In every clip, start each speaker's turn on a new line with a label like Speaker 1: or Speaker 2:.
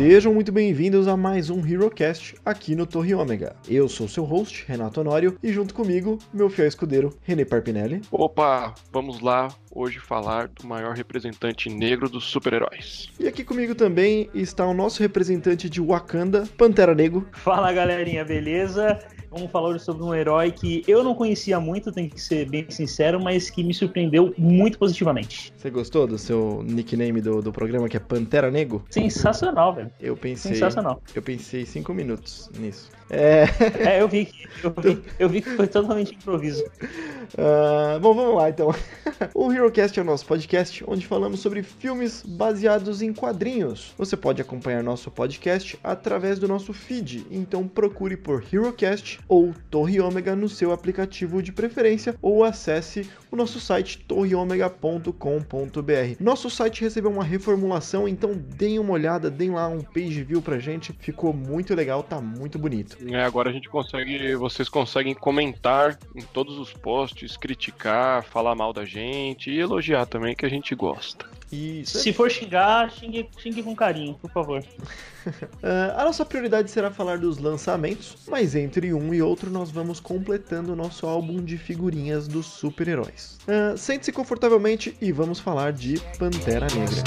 Speaker 1: Sejam muito bem-vindos a mais um HeroCast aqui no Torre Ômega. Eu sou seu host, Renato Honório, e junto comigo, meu fiel escudeiro, René Parpinelli.
Speaker 2: Opa, vamos lá hoje falar do maior representante negro dos super-heróis.
Speaker 1: E aqui comigo também está o nosso representante de Wakanda, Pantera Negro.
Speaker 3: Fala galerinha, beleza? Vamos falar sobre um herói que eu não conhecia muito, tenho que ser bem sincero, mas que me surpreendeu muito positivamente.
Speaker 1: Você gostou do seu nickname do, do programa que é Pantera Negro?
Speaker 3: Sensacional, velho.
Speaker 1: Eu pensei.
Speaker 3: Sensacional.
Speaker 1: Eu pensei cinco minutos nisso. É,
Speaker 3: é eu vi que eu vi, eu vi que foi totalmente improviso.
Speaker 1: Uh, bom, vamos lá então. o HeroCast é o nosso podcast onde falamos sobre filmes baseados em quadrinhos. Você pode acompanhar nosso podcast através do nosso feed, então procure por HeroCast ou Torre Ômega no seu aplicativo de preferência ou acesse o nosso site torreomega.com.br. Nosso site recebeu uma reformulação, então deem uma olhada, deem lá um page view pra gente, ficou muito legal, tá muito bonito.
Speaker 2: É, agora a gente consegue, vocês conseguem comentar em todos os posts, criticar, falar mal da gente e elogiar também que a gente gosta.
Speaker 3: Isso. Se for xingar, xingue, xingue com carinho, por favor.
Speaker 1: uh, a nossa prioridade será falar dos lançamentos, mas entre um e outro nós vamos completando o nosso álbum de figurinhas dos super-heróis. Uh, Sente-se confortavelmente e vamos falar de Pantera Negra.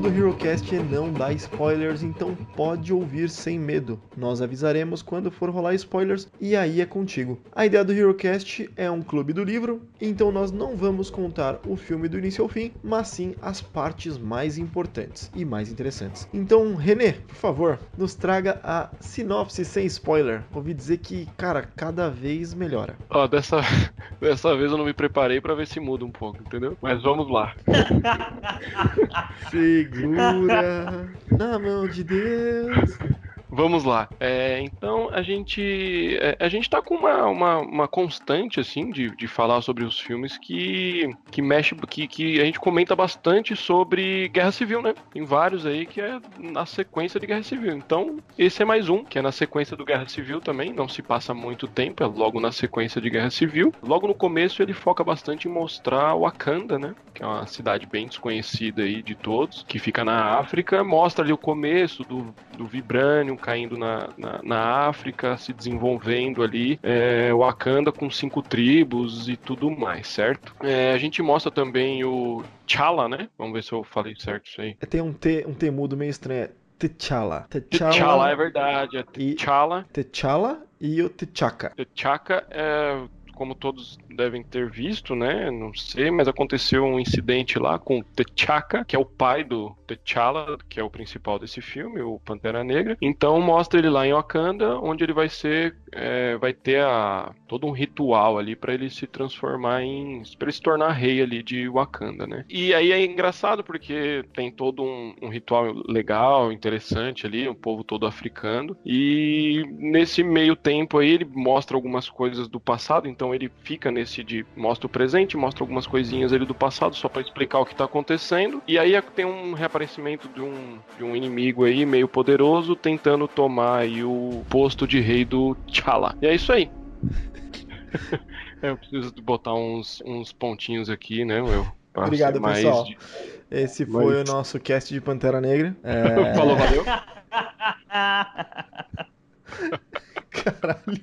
Speaker 1: Do HeroCast é não dar spoilers, então pode ouvir sem medo. Nós avisaremos quando for rolar spoilers e aí é contigo. A ideia do HeroCast é um clube do livro, então nós não vamos contar o filme do início ao fim, mas sim as partes mais importantes e mais interessantes. Então, René, por favor, nos traga a sinopse sem spoiler. Ouvi dizer que, cara, cada vez melhora.
Speaker 2: Ó, oh, dessa, dessa vez eu não me preparei para ver se muda um pouco, entendeu? Mas vamos lá.
Speaker 1: Segura na mão de Deus.
Speaker 2: Vamos lá. É, então a gente é, a gente tá com uma, uma, uma, constante assim de, de falar sobre os filmes que que mexe que, que a gente comenta bastante sobre guerra civil, né? Tem vários aí que é na sequência de guerra civil. Então esse é mais um que é na sequência do guerra civil também. Não se passa muito tempo, é logo na sequência de guerra civil. Logo no começo ele foca bastante em mostrar Wakanda, né? Que é uma cidade bem desconhecida aí de todos, que fica na África. Mostra ali o começo do, do Vibranium caindo na, na, na África, se desenvolvendo ali, é, Wakanda com cinco tribos e tudo mais, certo? É, a gente mostra também o T'Challa, né? Vamos ver se eu falei certo isso aí.
Speaker 1: É, tem um T, um T mudo meio estranho. É T'Challa.
Speaker 2: T'Challa é verdade. É T'Challa.
Speaker 1: T'Challa e o T'Chaka.
Speaker 2: T'Chaka é como todos devem ter visto, né? Não sei, mas aconteceu um incidente lá com T'Chaka, que é o pai do T'Challa, que é o principal desse filme, o Pantera Negra. Então mostra ele lá em Wakanda, onde ele vai ser, é, vai ter a, todo um ritual ali para ele se transformar em, para ele se tornar rei ali de Wakanda, né? E aí é engraçado porque tem todo um, um ritual legal, interessante ali, o um povo todo africano. E nesse meio tempo aí ele mostra algumas coisas do passado, então ele fica nesse de mostra o presente, mostra algumas coisinhas ali do passado só para explicar o que tá acontecendo. E aí tem um reaparecimento de um, de um inimigo aí meio poderoso tentando tomar aí o posto de rei do T'Challa. E é isso aí. Eu preciso botar uns, uns pontinhos aqui, né, meu?
Speaker 1: Obrigado, pessoal. De... Esse foi Mas... o nosso cast de Pantera Negra.
Speaker 2: É... Falou, valeu.
Speaker 1: Caralho,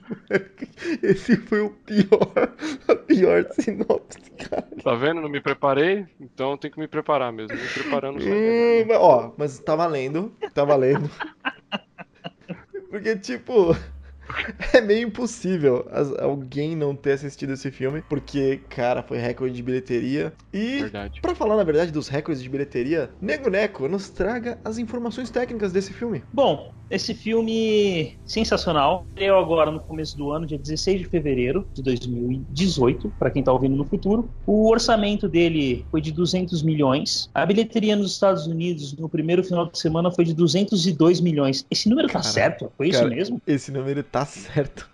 Speaker 1: esse foi o pior, a pior sinopse, cara.
Speaker 2: Tá vendo? Não me preparei, então tenho que me preparar mesmo. Me preparando.
Speaker 1: Hum, ó, mas tá valendo, tá valendo. Porque, tipo, é meio impossível alguém não ter assistido esse filme, porque, cara, foi recorde de bilheteria. E, pra falar, na verdade, dos recordes de bilheteria, Nego Neco, nos traga as informações técnicas desse filme.
Speaker 3: Bom, esse filme sensacional. Estreou agora no começo do ano, dia 16 de fevereiro de 2018, para quem tá ouvindo no futuro. O orçamento dele foi de 200 milhões. A bilheteria nos Estados Unidos no primeiro final de semana foi de 202 milhões. Esse número tá
Speaker 1: Cara,
Speaker 3: certo? Foi isso
Speaker 1: cara,
Speaker 3: mesmo?
Speaker 1: Esse número tá certo.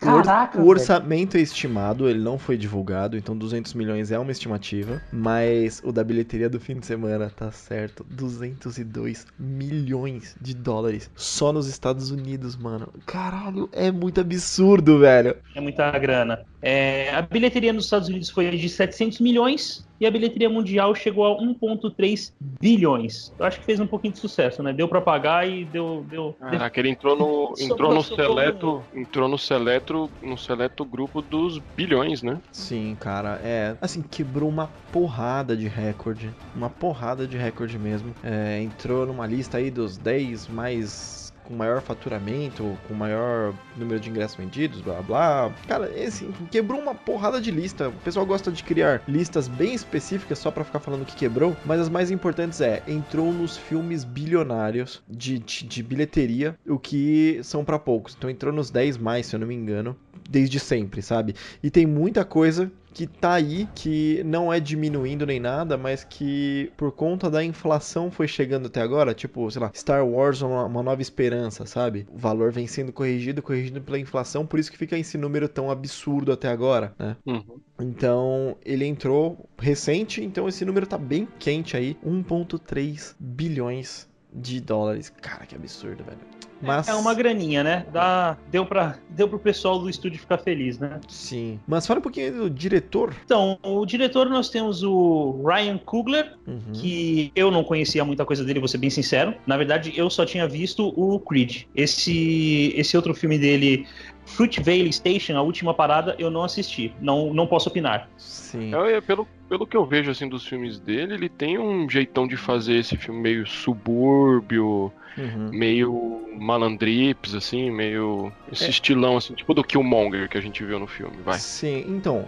Speaker 1: O or-
Speaker 3: Caraca,
Speaker 1: o orçamento é estimado, ele não foi divulgado, então 200 milhões é uma estimativa, mas o da bilheteria do fim de semana tá certo, 202 milhões de dólares só nos Estados Unidos, mano. Caralho, é muito absurdo, velho.
Speaker 3: É muita grana. É, a bilheteria nos Estados Unidos foi de 700 milhões e a bilheteria mundial chegou a 1,3 bilhões. Eu acho que fez um pouquinho de sucesso, né? Deu pra pagar e deu. deu...
Speaker 2: Caraca, ele entrou no, entrou no seleto, entrou no seleto, no seleto grupo dos bilhões, né?
Speaker 1: Sim, cara, é. Assim, quebrou uma porrada de recorde. Uma porrada de recorde mesmo. É, entrou numa lista aí dos 10 mais. Com maior faturamento, com maior número de ingressos vendidos, blá blá. Cara, esse quebrou uma porrada de lista. O pessoal gosta de criar listas bem específicas só pra ficar falando que quebrou. Mas as mais importantes é, entrou nos filmes bilionários de, de, de bilheteria, o que são pra poucos. Então entrou nos 10 mais, se eu não me engano desde sempre, sabe? E tem muita coisa que tá aí que não é diminuindo nem nada, mas que por conta da inflação foi chegando até agora, tipo, sei lá, Star Wars uma, uma nova esperança, sabe? O valor vem sendo corrigido, corrigido pela inflação, por isso que fica esse número tão absurdo até agora, né?
Speaker 2: Uhum.
Speaker 1: Então, ele entrou recente, então esse número tá bem quente aí, 1.3 bilhões de dólares. Cara, que absurdo, velho. Mas
Speaker 3: É uma graninha, né? Dá, deu, pra, deu pro pessoal do estúdio ficar feliz, né?
Speaker 1: Sim. Mas fala um pouquinho aí do diretor.
Speaker 3: Então, o diretor nós temos o Ryan Coogler,
Speaker 1: Uhum.
Speaker 3: que eu não conhecia muita coisa dele, vou ser bem sincero. Na verdade, eu só tinha visto o Creed. Esse, esse outro filme dele, Fruit Valley Station, a última parada, eu não assisti. Não, não posso opinar.
Speaker 1: Sim.
Speaker 2: Eu- eu- pelo, pelo que eu vejo assim dos filmes dele, ele tem um jeitão de fazer esse filme meio subúrbio,
Speaker 1: Uhum.
Speaker 2: meio malandrips, assim, meio esse
Speaker 1: É.
Speaker 2: estilão assim, tipo do Killmonger que a gente viu no filme, vai.
Speaker 1: Sim, então,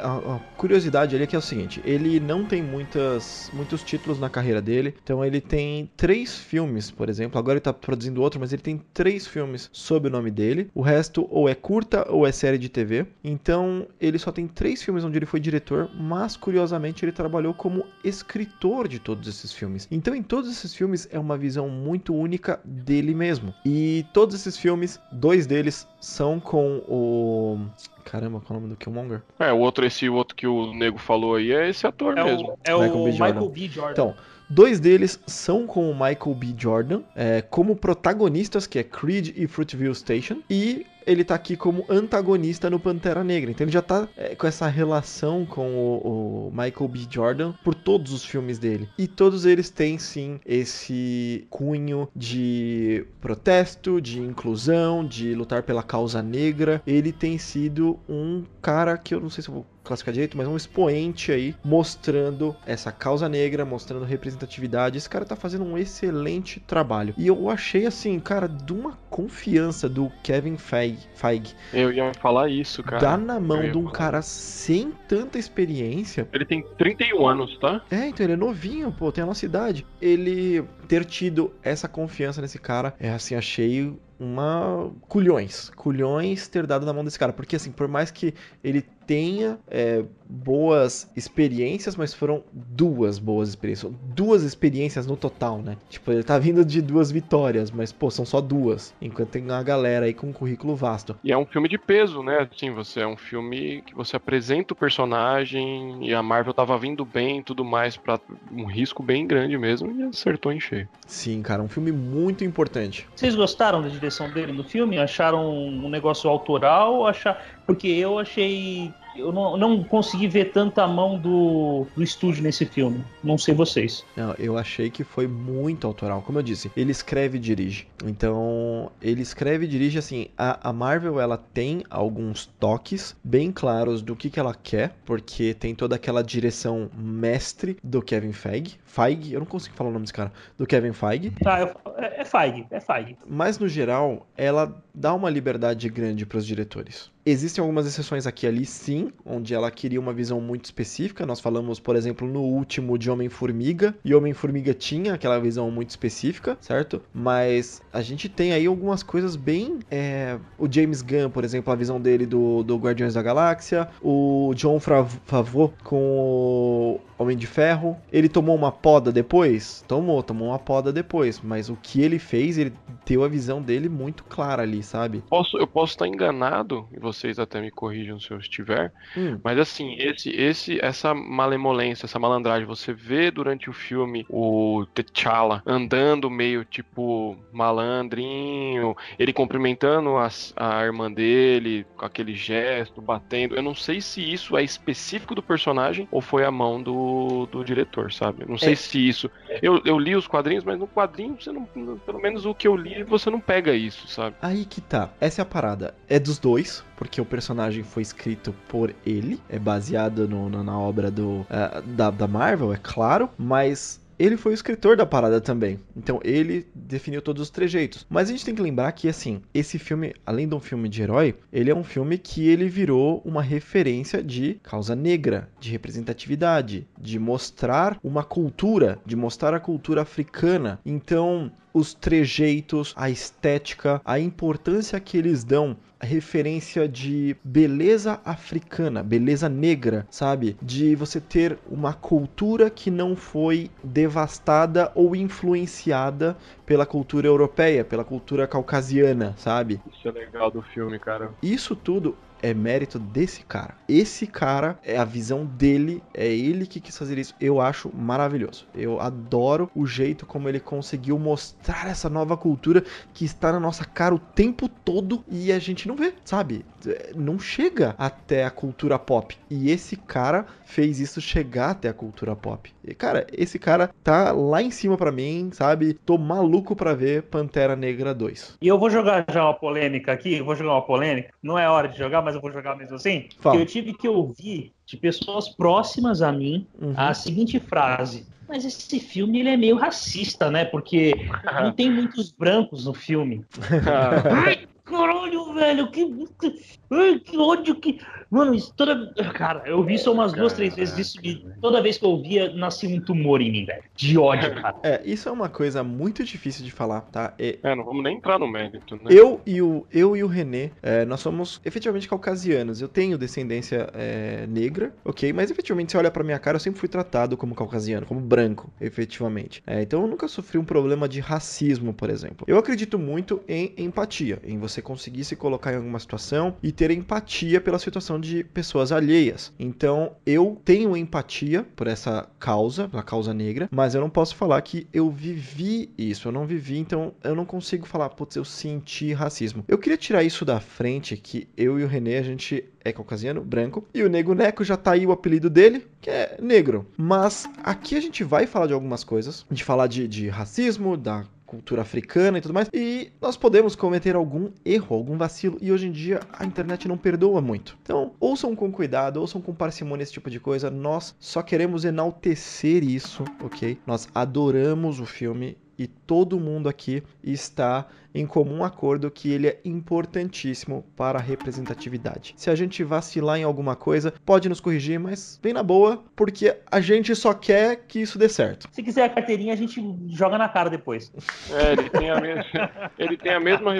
Speaker 1: a, curiosidade ali é que é o seguinte, ele não tem muitas, muitos títulos na carreira dele, então ele tem três filmes, por exemplo, agora ele tá produzindo outro, mas ele tem três filmes sob o nome dele, o resto ou é curta ou é série de TV, então ele só tem três filmes onde ele foi diretor, mas curiosamente ele trabalhou como escritor de todos esses filmes. Então em todos esses filmes é uma visão muito única dele mesmo, e todos esses filmes, dois deles são com o... Caramba, qual é o nome do Killmonger?
Speaker 2: É, o outro, esse outro que o nego falou aí é esse ator
Speaker 3: É
Speaker 2: mesmo.
Speaker 3: o, é
Speaker 1: Michael
Speaker 3: o
Speaker 1: B.
Speaker 3: Michael B. Jordan.
Speaker 1: Então, dois deles são com o Michael B. Jordan, é, como protagonistas, que é Creed e Fruitville Station, e ele tá aqui como antagonista no Pantera Negra. Então ele já tá é, com essa relação com o, o Michael B. Jordan por todos os filmes dele. E todos eles têm sim esse cunho de protesto, de inclusão, de lutar pela causa negra. Ele tem sido um cara que eu não sei se eu vou classificar direito, mas um expoente aí mostrando essa causa negra, mostrando representatividade. Esse cara tá fazendo um excelente trabalho. E eu achei assim, cara, de uma confiança do Kevin Feige, Feige
Speaker 2: Eu ia falar isso, cara.
Speaker 1: dá na mão de um
Speaker 2: falar.
Speaker 1: cara sem tanta experiência.
Speaker 2: Ele tem 31 anos, tá?
Speaker 1: É, então ele é novinho, pô, tem a nossa idade. Ele ter tido essa confiança nesse cara, é assim, achei uma culhões, culhões ter dado na mão desse cara, porque assim, por mais que ele tenha é, boas experiências, mas foram duas boas experiências, duas experiências no total, né? Tipo, ele tá vindo de duas vitórias, mas pô, são só duas, enquanto tem uma galera aí com um currículo vasto.
Speaker 2: E é um filme de peso, né? Assim, você é um filme que você apresenta o personagem e a Marvel tava vindo bem e tudo mais pra um risco bem grande mesmo e acertou em cheio.
Speaker 1: Sim, cara, um filme muito importante.
Speaker 3: Vocês gostaram da direção dele no filme? Acharam um negócio autoral? Achar... Porque eu achei. Eu não, não consegui ver tanta mão do, do estúdio nesse filme. Não sei vocês.
Speaker 1: Não, eu achei que foi muito autoral. Como eu disse, ele escreve e dirige. Então, ele escreve e dirige assim. A, a Marvel ela tem alguns toques bem claros do que, que ela quer, porque tem toda aquela direção mestre do Kevin Feige. Feige, eu não consigo falar o nome desse cara. Do Kevin Feige.
Speaker 3: Tá, é, é Feige, é Feige.
Speaker 1: Mas no geral, ela dá uma liberdade grande para os diretores. Existem algumas exceções aqui ali, sim, onde ela queria uma visão muito específica. Nós falamos, por exemplo, no último de Homem-Formiga, e Homem-Formiga tinha aquela visão muito específica, certo? Mas a gente tem aí algumas coisas bem. É... O James Gunn, por exemplo, a visão dele do, do Guardiões da Galáxia, o John Favreau com o Homem de Ferro. Ele tomou uma poda depois? Tomou, tomou uma poda depois. Mas o que ele fez, ele deu a visão dele muito clara ali, sabe?
Speaker 2: Posso, eu posso estar enganado, e vocês até me corrijam se eu estiver, hum. mas assim, esse, esse, essa malemolência, essa malandragem, você vê durante o filme o T'Challa andando meio tipo malandrinho, ele cumprimentando a, a irmã dele com aquele gesto, batendo. Eu não sei se isso é específico do personagem ou foi a mão do do, diretor, sabe? Não sei é. se isso. Eu, eu li os quadrinhos, mas no quadrinho você não. Pelo menos o que eu li, você não pega isso, sabe?
Speaker 1: Aí que tá. Essa é a parada. É dos dois, porque o personagem foi escrito por ele. É baseado no, na obra do, uh, da, da Marvel, é claro. Mas ele foi o escritor da parada também. Então ele definiu todos os trejeitos. Mas a gente tem que lembrar que assim, esse filme, além de um filme de herói, ele é um filme que ele virou uma referência de causa negra, de representatividade, de mostrar uma cultura, de mostrar a cultura africana. Então, os trejeitos, a estética, a importância que eles dão a referência de beleza africana, beleza negra, sabe? De você ter uma cultura que não foi devastada ou influenciada pela cultura europeia, pela cultura caucasiana, sabe?
Speaker 2: Isso é legal do filme, cara.
Speaker 1: Isso tudo é mérito desse cara. Esse cara é a visão dele, é ele que quis fazer isso. Eu acho maravilhoso. Eu adoro o jeito como ele conseguiu mostrar essa nova cultura que está na nossa cara o tempo todo e a gente não vê, sabe? Não chega até a cultura pop. E esse cara fez isso chegar até a cultura pop. E, cara, esse cara tá lá em cima para mim, sabe? Tô maluco para ver Pantera Negra 2.
Speaker 3: E eu vou jogar já uma polêmica aqui, vou jogar uma polêmica. Não é hora de jogar, mas eu vou jogar mesmo assim. Fala. Eu tive que ouvir de pessoas próximas a mim uhum. a seguinte frase. Mas esse filme ele é meio racista, né? Porque não tem muitos brancos no filme. Ai, caralho, velho, que, que, que ódio que. Mano, isso toda. Cara, eu vi isso umas duas, três vezes isso e toda vez que eu via, nascia um tumor em mim, velho. De ódio, cara.
Speaker 1: É, isso é uma coisa muito difícil de falar, tá?
Speaker 2: É, é não vamos nem entrar no mérito, né?
Speaker 1: Eu e o, eu e o René, é, nós somos efetivamente caucasianos. Eu tenho descendência é, negra, ok? Mas efetivamente, se olha pra minha cara, eu sempre fui tratado como caucasiano, como branco, efetivamente. É, então eu nunca sofri um problema de racismo, por exemplo. Eu acredito muito em empatia, em você conseguir se colocar em alguma situação e ter empatia pela situação de pessoas alheias. Então eu tenho empatia por essa causa, pela causa negra, mas eu não posso falar que eu vivi isso. Eu não vivi, então eu não consigo falar, putz, eu senti racismo. Eu queria tirar isso da frente, que eu e o René, a gente é caucasiano, branco, e o Nego Neco já tá aí o apelido dele, que é negro. Mas aqui a gente vai falar de algumas coisas, de falar de, de racismo, da cultura africana e tudo mais. E nós podemos cometer algum erro, algum vacilo. E hoje em dia a internet não perdoa muito. Então, ouçam com cuidado, ouçam com parcimônia esse tipo de coisa. Nós só queremos enaltecer isso, ok? Nós adoramos o filme e todo mundo aqui está em comum acordo que ele é importantíssimo para a representatividade. Se a gente vacilar em alguma coisa, pode nos corrigir, mas vem na boa, porque a gente só quer que isso dê certo.
Speaker 3: Se quiser a carteirinha, a gente joga na cara depois.
Speaker 2: É, ele tem a mesma, ele tem a mesma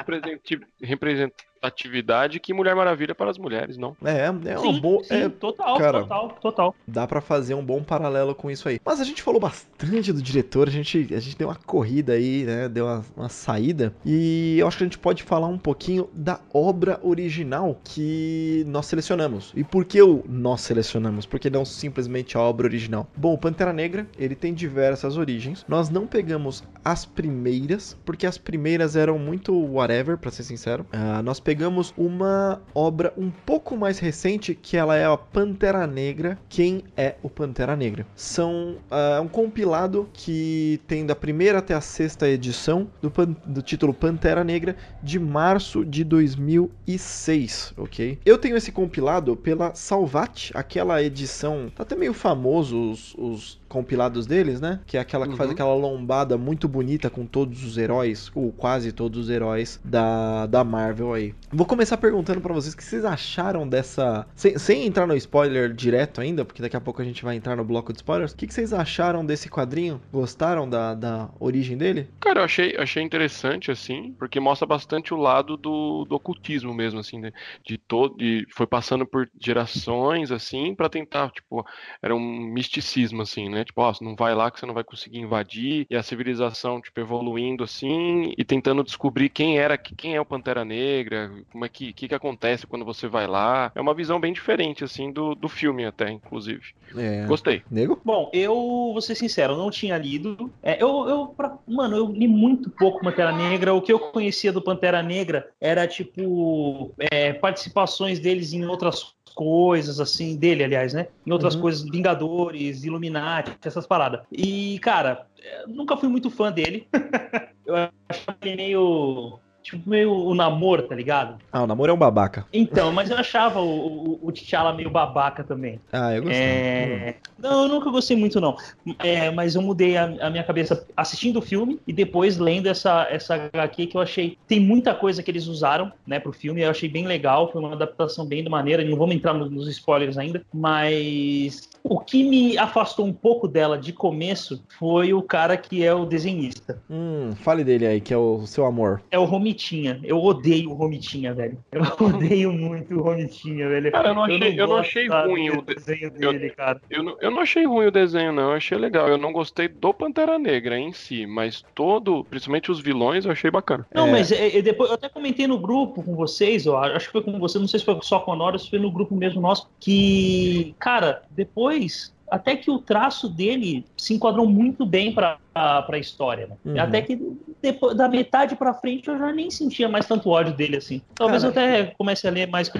Speaker 2: representatividade atividade que Mulher Maravilha para as mulheres, não?
Speaker 1: É, é um bom. É,
Speaker 3: total, cara, total, total.
Speaker 1: Dá para fazer um bom paralelo com isso aí. Mas a gente falou bastante do diretor, a gente, a gente deu uma corrida aí, né? Deu uma, uma saída. E eu acho que a gente pode falar um pouquinho da obra original que nós selecionamos. E por que o nós selecionamos? Porque não simplesmente a obra original. Bom, o Pantera Negra, ele tem diversas origens. Nós não pegamos as primeiras, porque as primeiras eram muito whatever, para ser sincero. Uh, nós pegamos uma obra um pouco mais recente, que ela é a Pantera Negra. Quem é o Pantera Negra? São uh, um compilado que tem da primeira até a sexta edição do, do título Pantera Negra de março de 2006, ok? Eu tenho esse compilado pela Salvat, aquela edição, tá até meio famoso os, os compilados deles, né? Que é aquela que faz
Speaker 2: Uhum.
Speaker 1: aquela lombada muito bonita com todos os heróis, ou quase todos os heróis da, da Marvel aí. Vou começar perguntando pra vocês o que vocês acharam dessa. Sem, sem entrar no spoiler direto ainda, porque daqui a pouco a gente vai entrar no bloco de spoilers. O que, que vocês acharam desse quadrinho? Gostaram da, da origem dele?
Speaker 2: Cara, eu achei, achei interessante, assim, porque mostra bastante o lado do, do ocultismo mesmo, assim, de, de todo. De, foi passando por gerações, assim, pra tentar, tipo, era um misticismo, assim, né? Tipo, ó, você não vai lá que você não vai conseguir invadir, e a civilização, tipo, evoluindo, assim, e tentando descobrir quem era, quem é o Pantera Negra, como é que, que, que acontece quando você vai lá. É uma visão bem diferente, assim, do, do filme até, inclusive.
Speaker 1: É.
Speaker 2: Gostei.
Speaker 1: Nego?
Speaker 3: Bom, eu vou ser sincero, eu não tinha lido. É, eu, eu pra- mano, eu li muito pouco Pantera Negra. O que eu conhecia do Pantera Negra era tipo é, participações deles em outras coisas, assim, dele, aliás, né? Em outras
Speaker 1: Uhum.
Speaker 3: coisas, Vingadores, Illuminati, essas paradas. E, cara, eu nunca fui muito fã dele. eu achava ele meio. Tipo, meio o namoro, tá ligado?
Speaker 1: Ah, o namoro é um babaca.
Speaker 3: Então, mas eu achava o, o, o T'Challa meio babaca também.
Speaker 1: Ah, eu gostei. Hum.
Speaker 3: É... Não, eu nunca gostei muito, não. É, mas eu mudei a, a minha cabeça assistindo o filme e depois lendo essa, essa HQ que eu achei. Tem muita coisa que eles usaram né, pro filme, eu achei bem legal, foi uma adaptação bem da maneira. Não vamos entrar nos, nos spoilers ainda, mas o que me afastou um pouco dela de começo foi o cara que é o desenhista.
Speaker 1: Hum, fale dele aí, que é o seu amor.
Speaker 3: É o Romitinha. Eu odeio o Romitinha, velho. Eu odeio muito o Romitinha, velho.
Speaker 2: Cara, eu não achei, eu não
Speaker 3: gosto,
Speaker 2: achei
Speaker 3: sabe,
Speaker 2: ruim o
Speaker 3: desenho
Speaker 2: eu-
Speaker 3: dele, cara.
Speaker 2: Eu não, eu não achei ruim o desenho, não. Eu achei legal. Eu não gostei do Pantera Negra em si, mas todo, principalmente os vilões, eu achei bacana.
Speaker 3: Não,
Speaker 1: É.
Speaker 3: mas é, é, depois, eu até comentei no grupo com vocês, eu acho que foi com você, não sei se foi só com a Nora, ou se foi no grupo mesmo nosso, que, cara, depois, até que o traço dele se enquadrou muito bem pra, pra história, né?
Speaker 1: Uhum.
Speaker 3: Até que depois, da metade pra frente eu já nem sentia mais tanto ódio dele assim. Talvez
Speaker 1: Cara,
Speaker 3: eu até comece a ler mais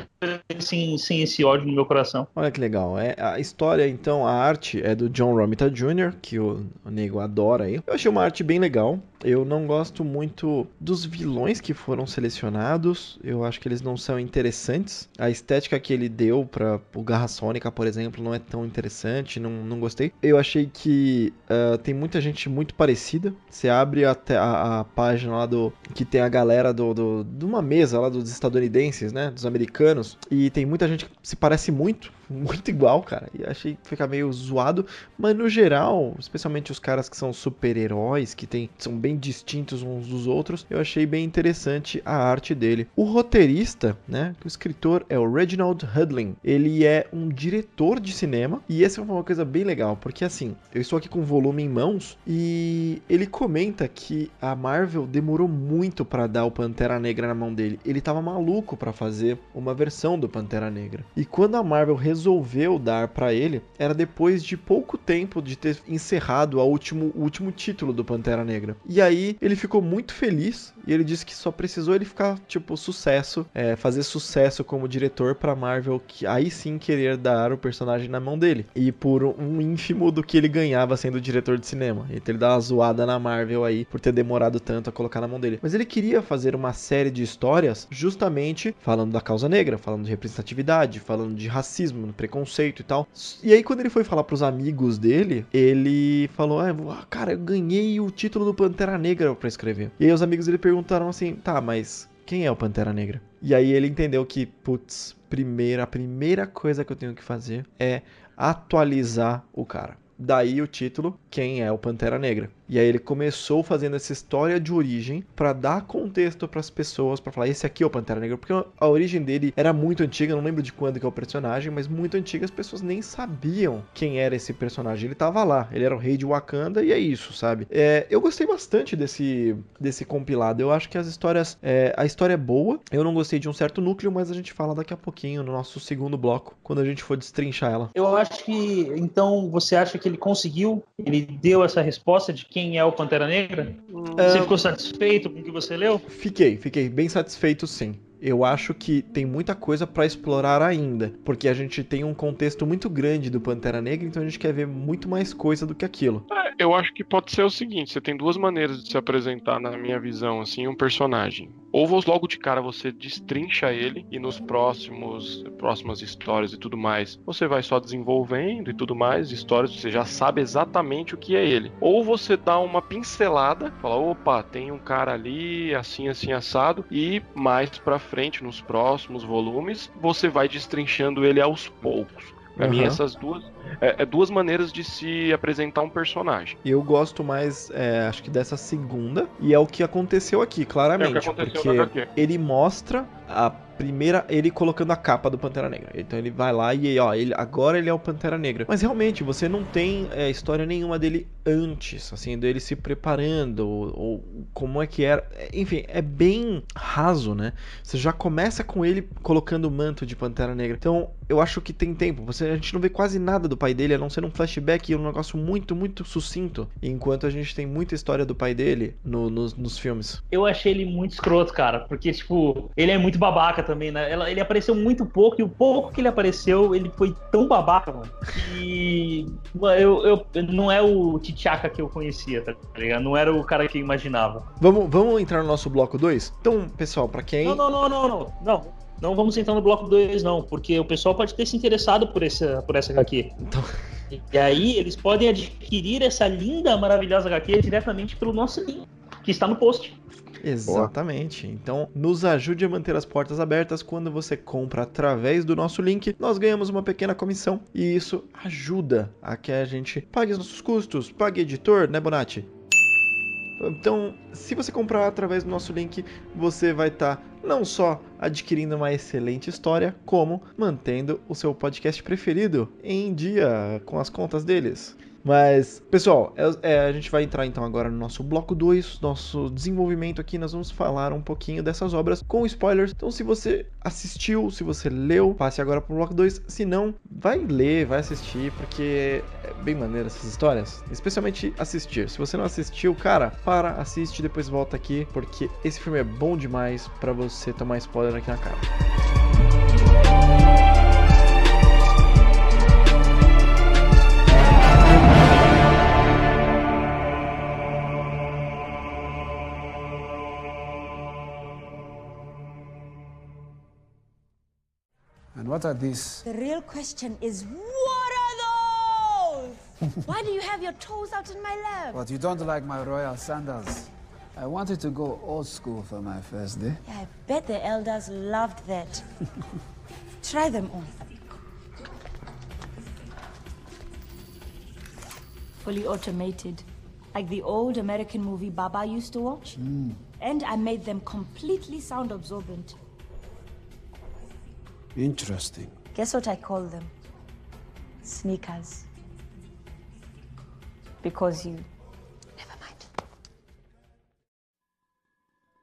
Speaker 3: sem, sem esse ódio no meu coração.
Speaker 1: Olha que legal. É, a história, então, a arte é do John Romita Jr., que o, o nego adora aí. Eu achei uma arte bem legal. Eu não gosto muito dos vilões que foram selecionados. Eu acho que eles não são interessantes. A estética que ele deu para o Garra Sônica, por exemplo, não é tão interessante. Não, não gostei. Eu achei que ah, tem muita gente muito parecida. Você abre até a, a página lá do. que tem a galera do, do, de uma mesa lá dos estadunidenses, né? Dos americanos. E tem muita gente que se parece muito. Muito igual, cara. E achei que fica meio zoado. Mas no geral, especialmente os caras que são super-heróis, que tem, são bem distintos uns dos outros, eu achei bem interessante a arte dele. O roteirista, né? O escritor é o Reginald Hudlin. Ele é um diretor de cinema. E essa foi uma coisa bem legal, porque assim, eu estou aqui com o volume em mãos e ele comenta que a Marvel demorou muito para dar o Pantera Negra na mão dele. Ele tava maluco para fazer uma versão do Pantera Negra. E quando a Marvel resolveu dar para ele, era depois de pouco tempo de ter encerrado a último, o último título do Pantera Negra. E aí ele ficou muito feliz e ele disse que só precisou ele ficar tipo sucesso, é, fazer sucesso como diretor para Marvel, que aí sim querer dar o personagem na mão dele. E por um ínfimo do que ele ganhava sendo diretor de cinema. Então ele dá uma zoada na Marvel aí por ter demorado tanto a colocar na mão dele. Mas ele queria fazer uma série de histórias justamente falando da causa negra, falando de representatividade, falando de racismo, preconceito e tal. E aí quando ele foi falar pros amigos dele, ele falou: ah, cara, eu ganhei o título do Pantera Negra pra escrever. E aí os amigos dele perguntaram assim: tá, mas quem é o Pantera Negra? E aí ele entendeu que, putz, primeira, a primeira coisa que eu tenho que fazer é atualizar o cara. Daí o título, quem é o Pantera Negra? E aí ele começou fazendo essa história de origem para dar contexto para as pessoas, para falar esse aqui é o Pantera Negra, porque a origem dele era muito antiga, não lembro de quando que é o personagem, mas muito antiga, as pessoas nem sabiam quem era esse personagem. Ele tava lá, ele era o rei de Wakanda e é isso, sabe? É, eu gostei bastante desse desse compilado. Eu acho que as histórias, é, a história é boa. Eu não gostei de um certo núcleo, mas a gente fala daqui a pouquinho no nosso segundo bloco, quando a gente for destrinchar ela.
Speaker 3: Eu acho que, então, você acha que ele conseguiu, ele deu essa resposta de quem é o Pantera Negra? Você ficou satisfeito com o que você leu?
Speaker 1: Fiquei, fiquei bem satisfeito sim. Eu acho que tem muita coisa para explorar ainda, porque a gente tem um contexto muito grande do Pantera Negra, então a gente quer ver muito mais coisa do que aquilo.
Speaker 2: É, eu acho que pode ser o seguinte: você tem duas maneiras de se apresentar, na minha visão, assim, um personagem. Ou logo de cara você destrincha ele e nos próximos próximas histórias e tudo mais, você vai só desenvolvendo e tudo mais, histórias você já sabe exatamente o que é ele. Ou você dá uma pincelada, fala, opa, tem um cara ali assim assim assado e mais para frente nos próximos volumes, você vai destrinchando ele aos poucos. Pra uhum. mim, essas duas. É, é, duas maneiras de se apresentar um personagem.
Speaker 1: Eu gosto mais, é, acho que dessa segunda, e é o que aconteceu aqui, claramente. É o que aconteceu porque ele mostra a primeira ele colocando a capa do Pantera Negra. Então ele vai lá e ó, ele, agora ele é o Pantera Negra. Mas realmente você não tem é, história nenhuma dele antes, assim, dele se preparando ou, ou, como é que era. Enfim, é bem raso, né? Você já começa com ele colocando o manto de Pantera Negra. Então eu acho que tem tempo. Você, a gente não vê quase nada do pai dele, a não ser um flashback e um negócio muito, muito sucinto. Enquanto a gente tem muita história do pai dele no, nos, nos filmes.
Speaker 3: Eu achei ele muito escroto, cara. Porque, tipo, ele é muito babaca também, né? Ele apareceu muito pouco e o pouco que ele apareceu, ele foi tão babaca, mano. E eu, eu não é o T'Chaka que eu conhecia, tá ligado? Não era o cara que eu imaginava.
Speaker 1: Vamos, vamos entrar no nosso bloco 2? Então, pessoal, para quem.
Speaker 3: Não, não, não, não, não. Não. Não vamos entrar no bloco 2, não, porque o pessoal pode ter se interessado por essa, por essa HQ. Então... E aí eles podem adquirir essa linda, maravilhosa HQ diretamente pelo nosso link, que está no post.
Speaker 1: Exatamente. Boa. Então, nos ajude a manter as portas abertas quando você compra através do nosso link. Nós ganhamos uma pequena comissão e isso ajuda a que a gente pague os nossos custos, pague editor, né, Bonatti? Então, se você comprar através do nosso link, você vai estar tá não só adquirindo uma excelente história, como mantendo o seu podcast preferido em dia com as contas deles. Mas, pessoal, é, é, a gente vai entrar então agora no nosso bloco 2, nosso desenvolvimento aqui. Nós vamos falar um pouquinho dessas obras com spoilers. Então, se você assistiu, se você leu, passe agora pro bloco 2. Se não, vai ler, vai assistir, porque é bem maneiro essas histórias. Especialmente assistir. Se você não assistiu, cara, para, assiste, depois volta aqui, porque esse filme é bom demais para você tomar spoiler aqui na cara.
Speaker 4: And what are these?
Speaker 5: The real question is, what are those? Why do you have your toes out in my lap?
Speaker 4: But you don't like my royal sandals. I wanted to go old school for my first day.
Speaker 5: Yeah, I bet the elders loved that. Try them on. Fully automated, like the old American movie Baba used to watch. Mm. And I made them completely sound absorbent.
Speaker 4: Interesting.
Speaker 5: Guess what I call them? Sneakers. Because you. Never mind.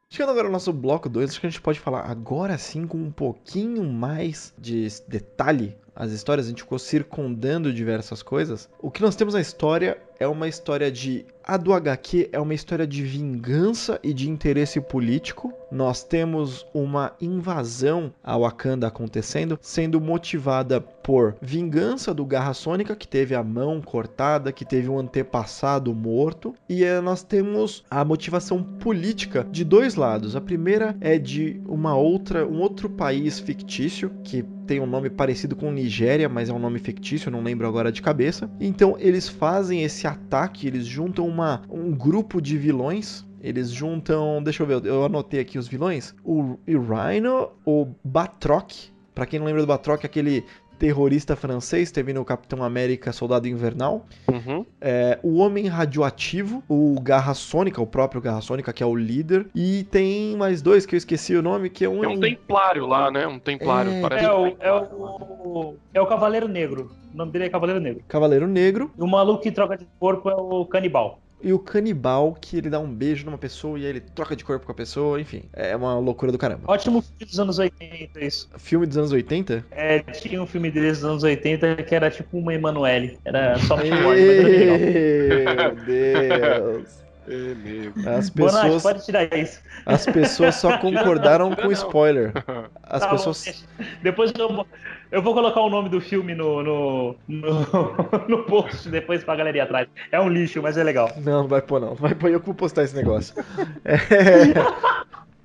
Speaker 1: Chegando agora ao nosso bloco 2, acho que a gente pode falar agora sim com um pouquinho mais de detalhe as histórias, a gente ficou circundando diversas coisas. O que nós temos na história é uma história de. A do HQ é uma história de vingança e de interesse político. Nós temos uma invasão a Wakanda acontecendo, sendo motivada por vingança do Garra Sônica, que teve a mão cortada, que teve um antepassado morto. E eh, nós temos a motivação política de dois lados. A primeira é de uma outra, um outro país fictício que tem um nome parecido com Nigéria, mas é um nome fictício, não lembro agora de cabeça. Então eles fazem esse ataque, eles juntam uma, um grupo de vilões eles juntam, deixa eu ver, eu anotei aqui os vilões. O, o Rhino, o Batroc, para quem não lembra do Batroc, aquele terrorista francês, teve no Capitão América Soldado Invernal. Uhum. É, o Homem Radioativo, o Garra Sônica, o próprio Garra Sônica, que é o líder. E tem mais dois que eu esqueci o nome, que é um.
Speaker 2: É um templário lá, né? Um templário.
Speaker 3: É, parece é, o, é, o, é o Cavaleiro Negro. O nome dele é Cavaleiro Negro.
Speaker 1: Cavaleiro Negro.
Speaker 3: E o maluco que troca de corpo é o Canibal
Speaker 1: e o canibal que ele dá um beijo numa pessoa e aí ele troca de corpo com a pessoa, enfim. É uma loucura do caramba.
Speaker 3: Ótimo filme dos anos 80, isso.
Speaker 1: Filme dos anos 80?
Speaker 3: É, tinha um filme deles dos anos 80 que era tipo uma Emanuele. Era só legal. Meu Deus.
Speaker 1: É As pessoas, Bonatti,
Speaker 3: pode tirar isso.
Speaker 1: As pessoas só concordaram com o spoiler. As
Speaker 3: tá
Speaker 1: pessoas.
Speaker 3: Bom, depois eu, eu vou colocar o nome do filme no, no, no, no post depois pra galera ir atrás. É um lixo, mas é legal.
Speaker 1: Não, não vai pôr não. Vai pôr eu que vou postar esse negócio. É...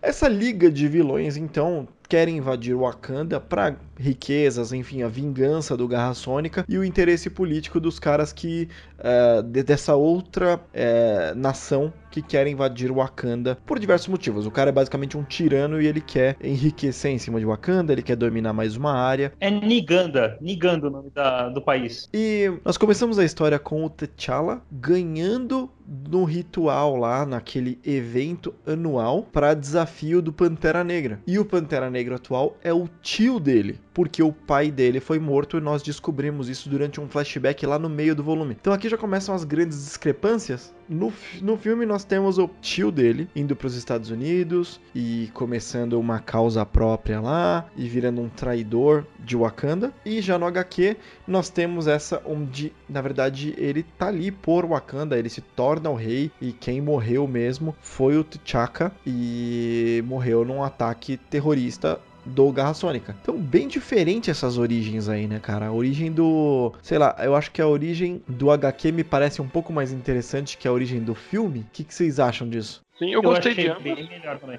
Speaker 1: Essa liga de vilões, então, querem invadir Wakanda para riquezas, enfim, a vingança do Garra Sônica e o interesse político dos caras que uh, de, dessa outra uh, nação que quer invadir Wakanda por diversos motivos. O cara é basicamente um tirano e ele quer enriquecer em cima de Wakanda, ele quer dominar mais uma área.
Speaker 3: É Niganda, Niganda o nome da, do país.
Speaker 1: E nós começamos a história com o T'Challa ganhando no ritual lá, naquele evento anual para desafio do Pantera Negra. E o Pantera Negra atual é o tio dele, porque o pai dele foi morto e nós descobrimos isso durante um flashback lá no meio do volume. Então aqui já começam as grandes discrepâncias. No, no filme nós temos o tio dele indo para os Estados Unidos e começando uma causa própria lá e virando um traidor de Wakanda. E já no HQ nós temos essa onde, na verdade, ele tá ali por Wakanda, ele se torna o rei e quem morreu mesmo foi o T'Chaka e morreu num ataque terrorista do Garra Sônica. Então, bem diferente essas origens aí, né, cara? A origem do. Sei lá, eu acho que a origem do HQ me parece um pouco mais interessante que a origem do filme. O que, que vocês acham disso?
Speaker 2: Sim, eu, eu gostei de ambas.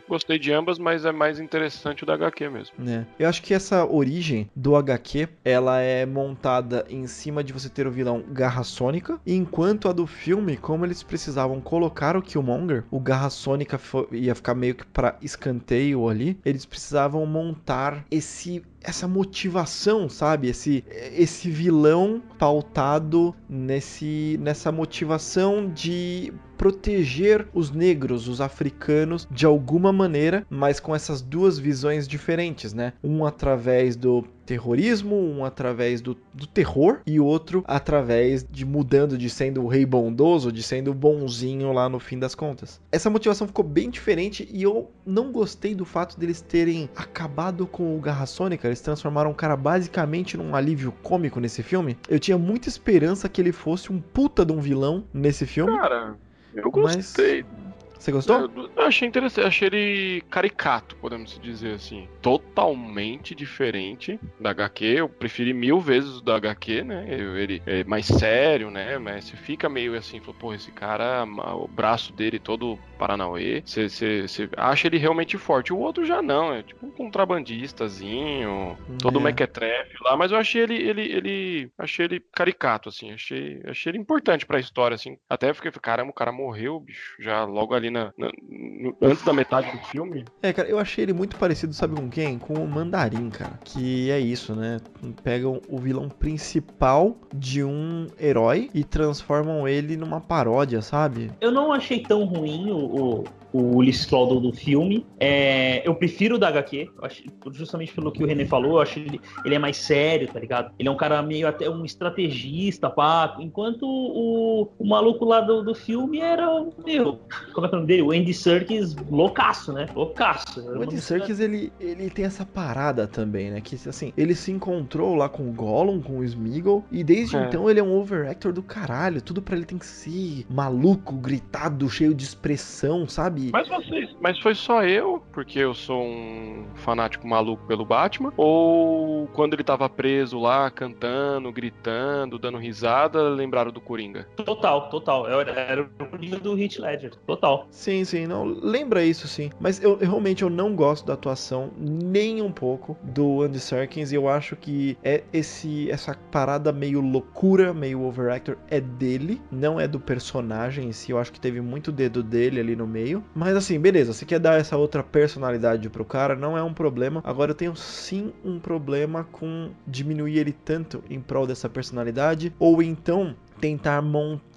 Speaker 2: Gostei de ambas, mas é mais interessante o da HQ mesmo.
Speaker 1: É. Eu acho que essa origem do HQ, ela é montada em cima de você ter o vilão Garra Sônica, enquanto a do filme, como eles precisavam colocar o Killmonger, o Garra Sônica ia ficar meio que para escanteio ali, eles precisavam montar esse essa motivação, sabe? Esse, esse vilão pautado nesse, nessa motivação de proteger os negros, os africanos, de alguma maneira, mas com essas duas visões diferentes, né? Um através do terrorismo, um através do, do terror e outro através de mudando de sendo o rei bondoso, de sendo bonzinho lá no fim das contas. Essa motivação ficou bem diferente e eu não gostei do fato deles terem acabado com o Garra Sônica, eles transformaram o cara basicamente num alívio cômico nesse filme. Eu tinha muita esperança que ele fosse um puta de um vilão nesse filme.
Speaker 2: Cara, eu gostei.
Speaker 1: Mas você gostou?
Speaker 2: Eu achei interessante, achei ele caricato, podemos dizer assim. Totalmente diferente da HQ. Eu preferi mil vezes o da HQ, né? Ele é mais sério, né? Mas você fica meio assim, pô, esse cara, o braço dele todo Paranauê, você, você, você acha ele realmente forte. O outro já não, é tipo um contrabandistazinho, todo é. mequetrefe lá, mas eu achei ele, ele, ele, achei ele caricato, assim, achei, achei ele importante pra história, assim. Até fiquei, caramba, o cara morreu, bicho, já logo ali na, na no, antes da metade do filme.
Speaker 1: É, cara, eu achei ele muito parecido, sabe com quem? Com o Mandarim, cara. Que é isso, né? Pegam o vilão principal de um herói e transformam ele numa paródia, sabe?
Speaker 3: Eu não achei tão ruim o, o, o Ulysses Clawson do filme. É, eu prefiro o da HQ, acho, justamente pelo que o René falou, eu acho ele, ele é mais sério, tá ligado? Ele é um cara meio até um estrategista, pá. Enquanto o, o maluco lá do, do filme era, meu, como é que é o nome dele? O Andy Serkis, loucaço, né? Loucaço.
Speaker 1: O Andy Serkis, ele, ele tem essa parada também, né? Que, assim, ele se encontrou lá com o Gollum, com o Smeagol, e desde é. então ele é um overactor do caralho. Tudo para ele tem que ser maluco, gritado, cheio de expressão, sabe?
Speaker 2: Sabe? Mas vocês, mas foi só eu, porque eu sou um fanático maluco pelo Batman, ou quando ele tava preso lá, cantando, gritando, dando risada, lembraram do Coringa?
Speaker 3: Total, total. Era, era o Coringa do Heath Ledger, total.
Speaker 1: Sim, sim, não, lembra isso sim. Mas eu, eu realmente eu não gosto da atuação nem um pouco do Andy Serkins e eu acho que é esse essa parada meio loucura, meio overactor é dele, não é do personagem em si. Eu acho que teve muito dedo dele ali no meio. Mas assim, beleza, você quer dar essa outra personalidade pro cara, não é um problema. Agora eu tenho sim um problema com diminuir ele tanto em prol dessa personalidade, ou então tentar montar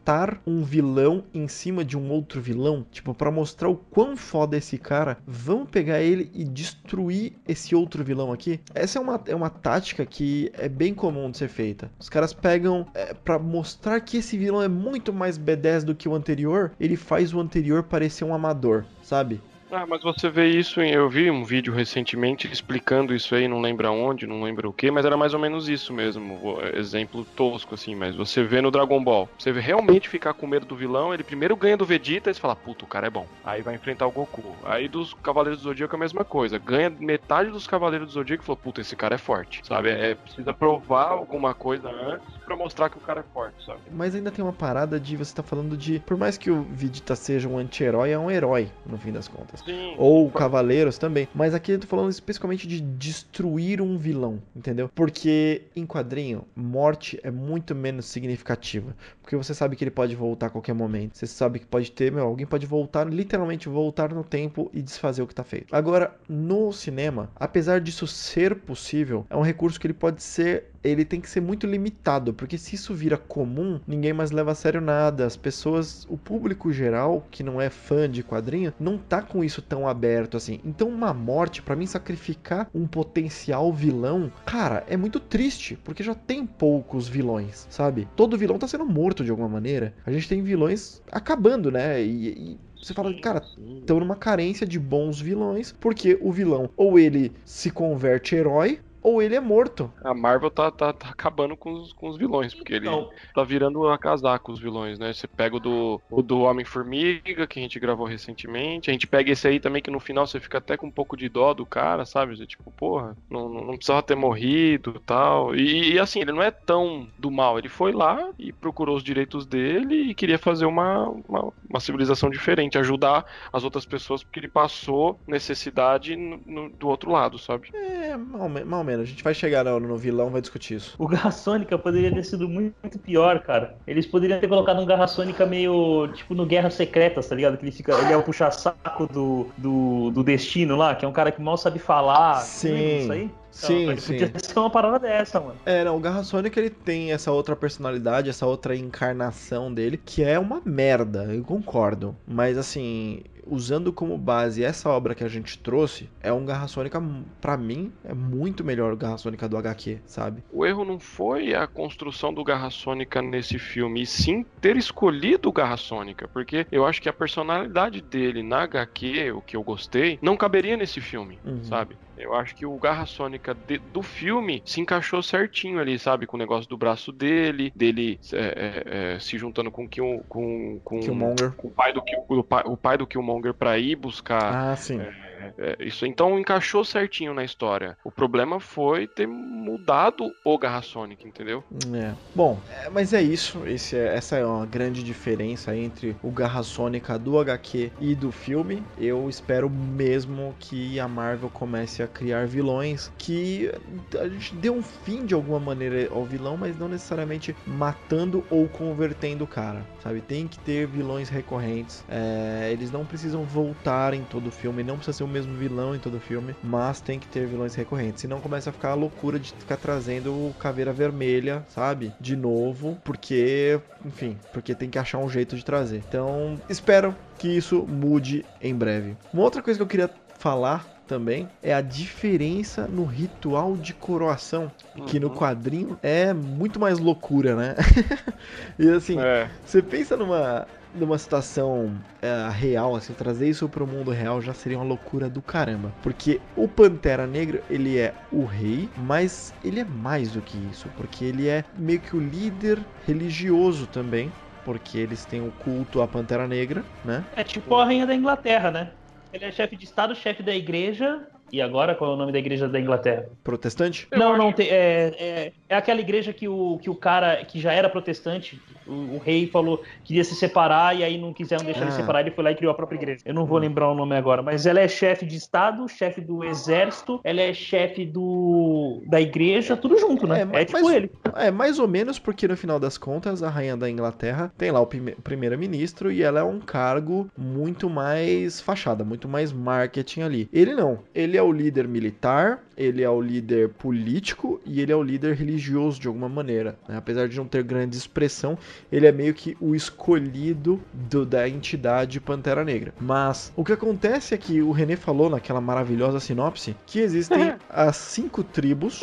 Speaker 1: um vilão em cima de um outro vilão, tipo, para mostrar o quão foda esse cara, vamos pegar ele e destruir esse outro vilão aqui. Essa é uma, é uma tática que é bem comum de ser feita. Os caras pegam é, para mostrar que esse vilão é muito mais B10 do que o anterior, ele faz o anterior parecer um amador, sabe?
Speaker 2: Ah, mas você vê isso em. Eu vi um vídeo recentemente explicando isso aí, não lembro aonde, não lembro o que, mas era mais ou menos isso mesmo. Exemplo tosco, assim, mas você vê no Dragon Ball. Você vê realmente ficar com medo do vilão, ele primeiro ganha do Vegeta e você fala, puta, o cara é bom. Aí vai enfrentar o Goku. Aí dos Cavaleiros do Zodíaco é a mesma coisa. Ganha metade dos Cavaleiros do Zodíaco e fala, puta, esse cara é forte. Sabe? É, precisa provar alguma coisa antes para mostrar que o cara é forte, sabe?
Speaker 1: Mas ainda tem uma parada de você tá falando de. Por mais que o Vegeta seja um anti-herói, é um herói, no fim das contas.
Speaker 2: Sim.
Speaker 1: Ou cavaleiros também. Mas aqui eu tô falando especificamente de destruir um vilão, entendeu? Porque em quadrinho, morte é muito menos significativa. Porque você sabe que ele pode voltar a qualquer momento. Você sabe que pode ter, meu, alguém pode voltar, literalmente voltar no tempo e desfazer o que tá feito. Agora, no cinema, apesar disso ser possível, é um recurso que ele pode ser ele tem que ser muito limitado, porque se isso vira comum, ninguém mais leva a sério nada. As pessoas, o público geral, que não é fã de quadrinho, não tá com isso tão aberto assim. Então, uma morte, para mim, sacrificar um potencial vilão, cara, é muito triste, porque já tem poucos vilões, sabe? Todo vilão tá sendo morto de alguma maneira. A gente tem vilões acabando, né? E, e você fala, cara, estão numa carência de bons vilões, porque o vilão ou ele se converte herói, ou ele é morto.
Speaker 2: A Marvel tá, tá, tá acabando com os, com os vilões, porque ele
Speaker 3: Então.
Speaker 2: tá virando a casaca os vilões, né? Você pega o do, o do Homem-Formiga, que a gente gravou recentemente. A gente pega esse aí também, que no final você fica até com um pouco de dó do cara, sabe? Você, tipo, porra, não, não precisava ter morrido tal. E, e assim, ele não é tão do mal. Ele foi lá e procurou os direitos dele e queria fazer uma, uma, uma civilização diferente, ajudar as outras pessoas, porque ele passou necessidade no- no- do outro lado, sabe?
Speaker 1: É, mal, mal menos. A gente vai chegar no, no vilão, vai discutir isso.
Speaker 3: O Garra Sônica poderia ter sido muito, pior, cara. Eles poderiam ter colocado um Garra Sônica meio, tipo, no Guerra Secretas, tá ligado? Que ele fica, ele é o puxa-saco do, do, do Destino lá, que é um cara que mal sabe falar.
Speaker 1: Sim.
Speaker 3: disso aí?
Speaker 1: Sim,
Speaker 3: Então,
Speaker 1: sim.
Speaker 3: Podia ser uma parada dessa, mano.
Speaker 1: É, não, o Garra Sônica ele tem essa outra personalidade, essa outra encarnação dele, que é uma merda, eu concordo. Mas assim, usando como base essa obra que a gente trouxe, é um Garra Sônica, pra mim, é muito melhor o Garra Sônica do HQ, sabe?
Speaker 2: O erro não foi a construção do Garra Sônica nesse filme, e sim ter escolhido o Garra Sônica, porque eu acho que a personalidade dele na HQ, o que eu gostei, não caberia nesse filme,
Speaker 1: Uhum.
Speaker 2: sabe? Eu acho que o Garra Sônica de- do filme se encaixou certinho ali, sabe? Com o negócio do braço dele, dele é, é, é, se juntando com, Kill, com, com,
Speaker 1: Killmonger.
Speaker 2: com o pai do Kill- o pai, o pai do Killmonger pra ir buscar
Speaker 1: Ah, sim.
Speaker 2: é, isso então encaixou certinho na história. O problema foi ter mudado o Garra Sonic, entendeu?
Speaker 1: É. Bom, é, mas é isso. Esse é- essa é uma grande diferença entre o Garra Sônica do HQ e do filme. Eu espero mesmo que a Marvel comece a criar vilões que a gente dê um fim de alguma maneira ao vilão, mas não necessariamente matando ou convertendo o cara, sabe? Tem que ter vilões recorrentes. É, eles não precisam voltar em todo filme, não precisa ser o mesmo vilão em todo filme, mas tem que ter vilões recorrentes. Senão começa a ficar a loucura de ficar trazendo o Caveira Vermelha, sabe? De novo, porque, enfim, porque tem que achar um jeito de trazer. Então, espero que isso mude em breve. Uma outra coisa que eu queria falar também é a diferença no ritual de coroação, que no
Speaker 2: Uhum.
Speaker 1: quadrinho é muito mais loucura, né? e assim,
Speaker 2: É,
Speaker 1: você pensa numa, numa situação é, real, assim, trazer isso pro mundo real já seria uma loucura do caramba. Porque o Pantera Negra, ele é o rei, mas ele é mais do que isso, porque ele é meio que o líder religioso também. Porque eles têm o culto à Pantera Negra, né?
Speaker 3: É tipo a rainha da Inglaterra, né? Ele é chefe de Estado, chefe da igreja. E agora qual é o nome da igreja da Inglaterra?
Speaker 1: Protestante?
Speaker 3: Não, não, tem, é, é, é aquela igreja que o, que o cara que já era protestante, o, o rei falou queria se separar e aí não quiseram deixar ele
Speaker 1: Ah.
Speaker 3: separar, ele foi lá e criou a própria igreja. Eu não vou lembrar o nome agora, mas ela é chefe de Estado, chefe do exército, ela é chefe do da igreja, tudo junto, né?
Speaker 1: É,
Speaker 3: É,
Speaker 1: mas-
Speaker 3: tipo
Speaker 1: mas-
Speaker 3: ele.
Speaker 1: É, mais ou menos porque no final das contas a rainha da Inglaterra tem lá o prime- primeiro-ministro e ela é um cargo muito mais fachada, muito mais marketing ali. Ele não, ele é o líder militar, ele é o líder político e ele é o líder religioso de alguma maneira. né? Apesar de não ter grande expressão, ele é meio que o escolhido do- da entidade Pantera Negra. Mas o que acontece é que o René falou naquela maravilhosa sinopse que existem as cinco tribos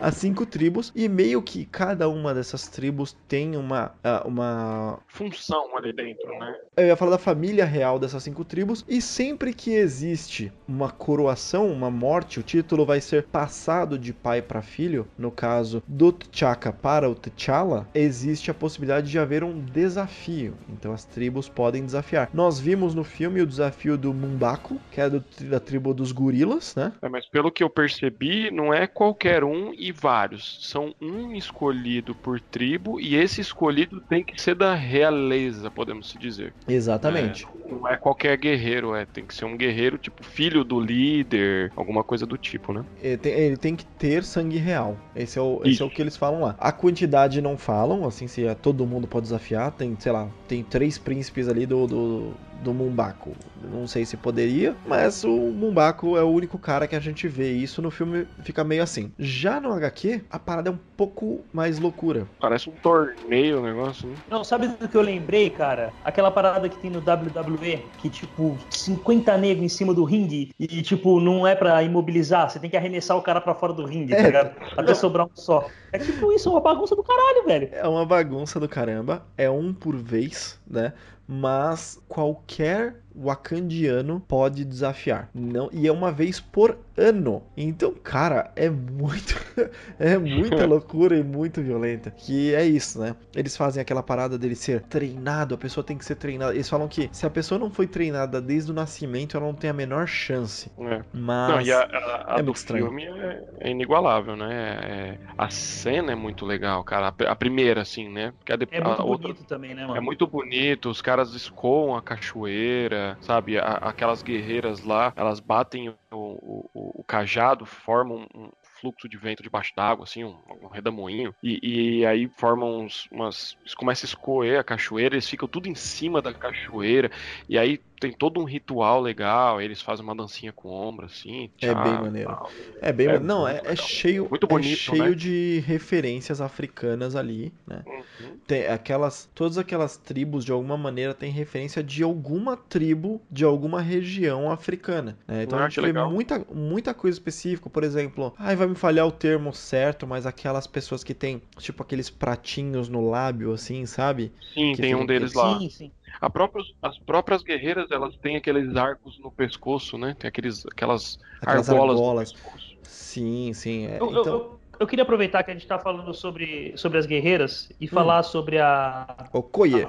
Speaker 1: as cinco tribos e meio que cada uma dessas tribos tem uma ah, uma
Speaker 2: função ali dentro, né?
Speaker 1: eu ia falar da família real dessas cinco tribos e sempre que existe uma coroação, uma morte, o título vai ser passado de pai para filho, no caso do T'Chaka para o T'Challa, existe a possibilidade de haver um desafio. Então as tribos podem desafiar. Nós vimos no filme o desafio do Mumbaku, que é do- da tribo dos gorilas, né?
Speaker 2: É, mas pelo que eu percebi, não é qualquer um e vários. São um escolhido por tribo e esse escolhido tem que ser da realeza, podemos dizer.
Speaker 1: Exatamente.
Speaker 2: É, não é qualquer guerreiro, é tem que ser um guerreiro tipo filho do líder, alguma coisa do tipo, né?
Speaker 1: Ele tem, ele tem que ter sangue real. Esse é, o, esse é o que eles falam lá. A quantidade não falam, assim, se é, todo mundo pode desafiar. Tem, sei lá, tem três príncipes ali do, do, do Mumbaco. Não sei se poderia, mas o Mumbaco é o único cara que a gente vê. E isso no filme fica meio assim. Já no HQ, a parada é um pouco mais loucura.
Speaker 2: Parece um torneio o negócio, né?
Speaker 3: Não, sabe do que eu lembrei, cara? Aquela parada que tem no WWE, que tipo, 50 negros em cima do ringue e tipo, não é pra imobilizar, você tem que arremessar o cara pra fora do ringue, tá
Speaker 1: É.
Speaker 3: ligado? Até sobrar um só. É tipo isso, uma bagunça do caralho, velho.
Speaker 1: É uma bagunça do caramba. É um por vez, né? Mas qualquer wakandiano pode desafiar. Não, e é uma vez por ano. Então, cara, é muito é muita loucura e muito violenta. Que é isso, né? Eles fazem aquela parada dele ser treinado, a pessoa tem que ser treinada. Eles falam que se a pessoa não foi treinada desde o nascimento, ela não tem a menor chance.
Speaker 2: É.
Speaker 1: Mas
Speaker 2: Não, e a, a- a
Speaker 1: é
Speaker 2: do
Speaker 1: muito estranho.
Speaker 2: filme é, é inigualável, né? É- a cena é muito legal, cara. A, a primeira, assim, né? Porque a, de-
Speaker 3: É
Speaker 2: a
Speaker 3: muito
Speaker 2: outra
Speaker 3: bonito também, né, mano?
Speaker 2: é muito bonito, os caras escoam a cachoeira, sabe? A- aquelas guerreiras lá, elas batem o, o- o- cajado, formam um fluxo de vento debaixo d'água, assim, um, um redemoinho, e, e aí formam uns, umas. Eles começam a escoer a cachoeira, eles ficam tudo em cima da cachoeira, e aí tem todo um ritual legal, eles fazem uma dancinha com o ombro, assim.
Speaker 1: É
Speaker 2: tchau,
Speaker 1: bem maneiro.
Speaker 2: tal.
Speaker 1: É bem,
Speaker 2: É
Speaker 1: não, é, é cheio,
Speaker 2: Muito
Speaker 1: é
Speaker 2: bonito,
Speaker 1: cheio
Speaker 2: né?
Speaker 1: de referências africanas ali, né?
Speaker 2: Uhum.
Speaker 1: Tem aquelas, todas aquelas tribos de alguma maneira têm referência de alguma tribo de alguma região africana, né? Então
Speaker 2: Ah,
Speaker 1: a gente vê
Speaker 2: legal.
Speaker 1: muita, muita coisa específica, por exemplo, ai vai me falhar o termo certo, mas aquelas pessoas que têm tipo aqueles pratinhos no lábio assim, sabe?
Speaker 2: Sim,
Speaker 1: Que
Speaker 2: tem um deles lá.
Speaker 3: Sim, sim.
Speaker 2: A própria- as próprias guerreiras, elas têm aqueles arcos no pescoço, né? Tem aqueles, aquelas,
Speaker 1: Aquelas
Speaker 2: argolas,
Speaker 1: argolas.
Speaker 2: no pescoço.
Speaker 1: Sim, sim. é.
Speaker 3: Eu, eu-
Speaker 1: então,
Speaker 3: eu- eu queria aproveitar que a gente tá falando sobre, sobre as guerreiras e falar sobre a,
Speaker 1: Okoye.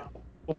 Speaker 3: o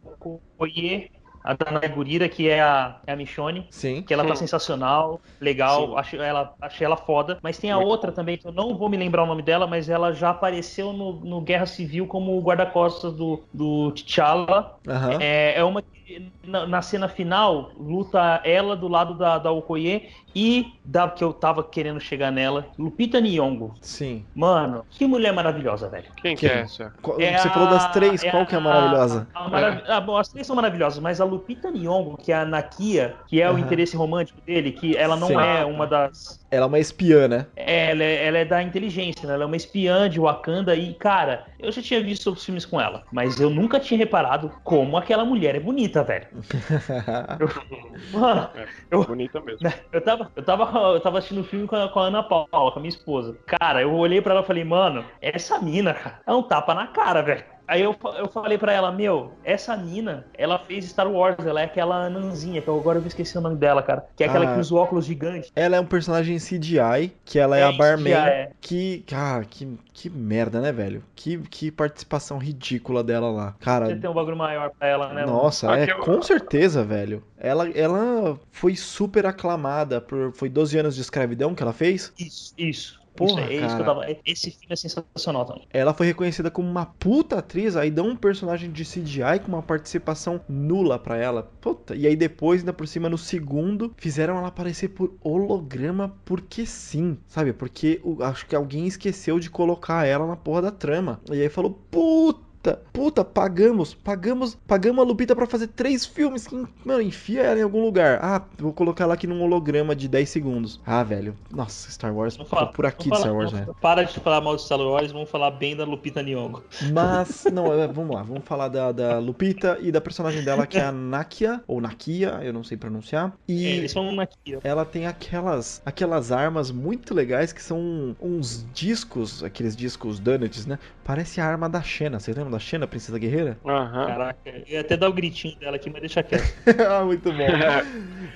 Speaker 3: Okoye, a Danai Gurira, que é a, é a Michonne.
Speaker 1: Sim.
Speaker 3: Que ela tá
Speaker 2: Sim.
Speaker 3: sensacional, legal,
Speaker 2: Sim.
Speaker 3: achei ela, achei ela foda. Mas tem a
Speaker 2: Muito
Speaker 3: outra também, que eu não vou me lembrar o nome dela, mas ela já apareceu no, no Guerra Civil como guarda-costas do, do T'Challa.
Speaker 1: Aham.
Speaker 3: É, é uma que na, na cena final luta ela do lado da, da Okoye e da que eu tava querendo chegar nela, Lupita Nyong'o.
Speaker 1: Sim.
Speaker 3: Mano, que mulher maravilhosa, velho.
Speaker 2: Quem
Speaker 1: Quem?
Speaker 2: que é essa?
Speaker 1: Qual-
Speaker 3: É
Speaker 1: Você
Speaker 3: a-
Speaker 1: falou das três, qual que é a maravilhosa?
Speaker 3: a marav- ah, bom, as três são maravilhosas, mas a Lupita Nyong'o, que é a Nakia, que é o
Speaker 1: Aham.
Speaker 3: interesse romântico dele, que ela não
Speaker 1: Sim.
Speaker 3: é uma das
Speaker 1: Ela é uma espiã, né?
Speaker 3: ela é, ela é da inteligência, né? Ela é uma espiã de Wakanda e, cara, eu já tinha visto os filmes com ela, mas eu nunca tinha reparado como aquela mulher é bonita, velho. Mano, Eu-
Speaker 2: Bonita mesmo.
Speaker 3: né, eu tava, eu tava, eu tava assistindo o filme com a, com a Ana Paula, com a minha esposa. Cara, eu olhei pra ela e falei, mano, essa mina, cara, é um tapa na cara, velho. Aí eu, eu falei pra ela, meu, essa mina, ela fez Star Wars, ela é aquela anãzinha, que eu agora eu esqueci o nome dela, cara. Que é aquela
Speaker 1: Ah.
Speaker 3: que usa o óculos gigante.
Speaker 1: Ela é um personagem CGI, que ela é,
Speaker 3: É,
Speaker 1: a barman,
Speaker 3: CGI, é.
Speaker 1: que, cara, que, que merda, né, velho? Que, que participação ridícula dela lá. Cara,
Speaker 3: Você tem um bagulho maior pra ela, né? mano?
Speaker 1: nossa, é,
Speaker 2: Aquela-
Speaker 1: com certeza, velho. Ela, ela foi super aclamada por, foi 12 anos de escravidão que ela fez?
Speaker 3: Isso, isso.
Speaker 1: Porra,
Speaker 3: é isso que eu tava. Esse filme é sensacional também.
Speaker 1: Ela foi reconhecida como uma puta atriz, aí dão um personagem de CGI com uma participação nula pra ela. Puta, e aí depois, ainda por cima, no segundo, fizeram ela aparecer por holograma porque sim, sabe? Porque o- acho que alguém esqueceu de colocar ela na porra da trama. E aí falou, puta. Puta, pagamos, pagamos, pagamos a Lupita pra fazer três filmes. que, Mano, enfia ela em algum lugar. Ah, vou colocar ela aqui num holograma de 10 segundos. Ah, velho. Nossa, Star Wars, tô
Speaker 3: falar-
Speaker 1: por aqui de Star Wars, velho.
Speaker 3: Para de falar mal de Star Wars, vamos falar bem da Lupita Nyong'o.
Speaker 1: Mas, não, é, vamos lá, vamos falar da, da Lupita e da personagem dela que é a Nakia, ou Nakia, eu não sei pronunciar.
Speaker 3: É,
Speaker 1: E
Speaker 3: eles são aqui, ó.
Speaker 1: ela tem aquelas, aquelas armas muito legais que são uns discos, aqueles discos donuts, né? Parece a arma da Xena, você lembra nome da Xena, Princesa Guerreira?
Speaker 2: Aham.
Speaker 3: Caraca, eu ia até dar o gritinho dela aqui, mas deixa quieto.
Speaker 1: ah, muito bom.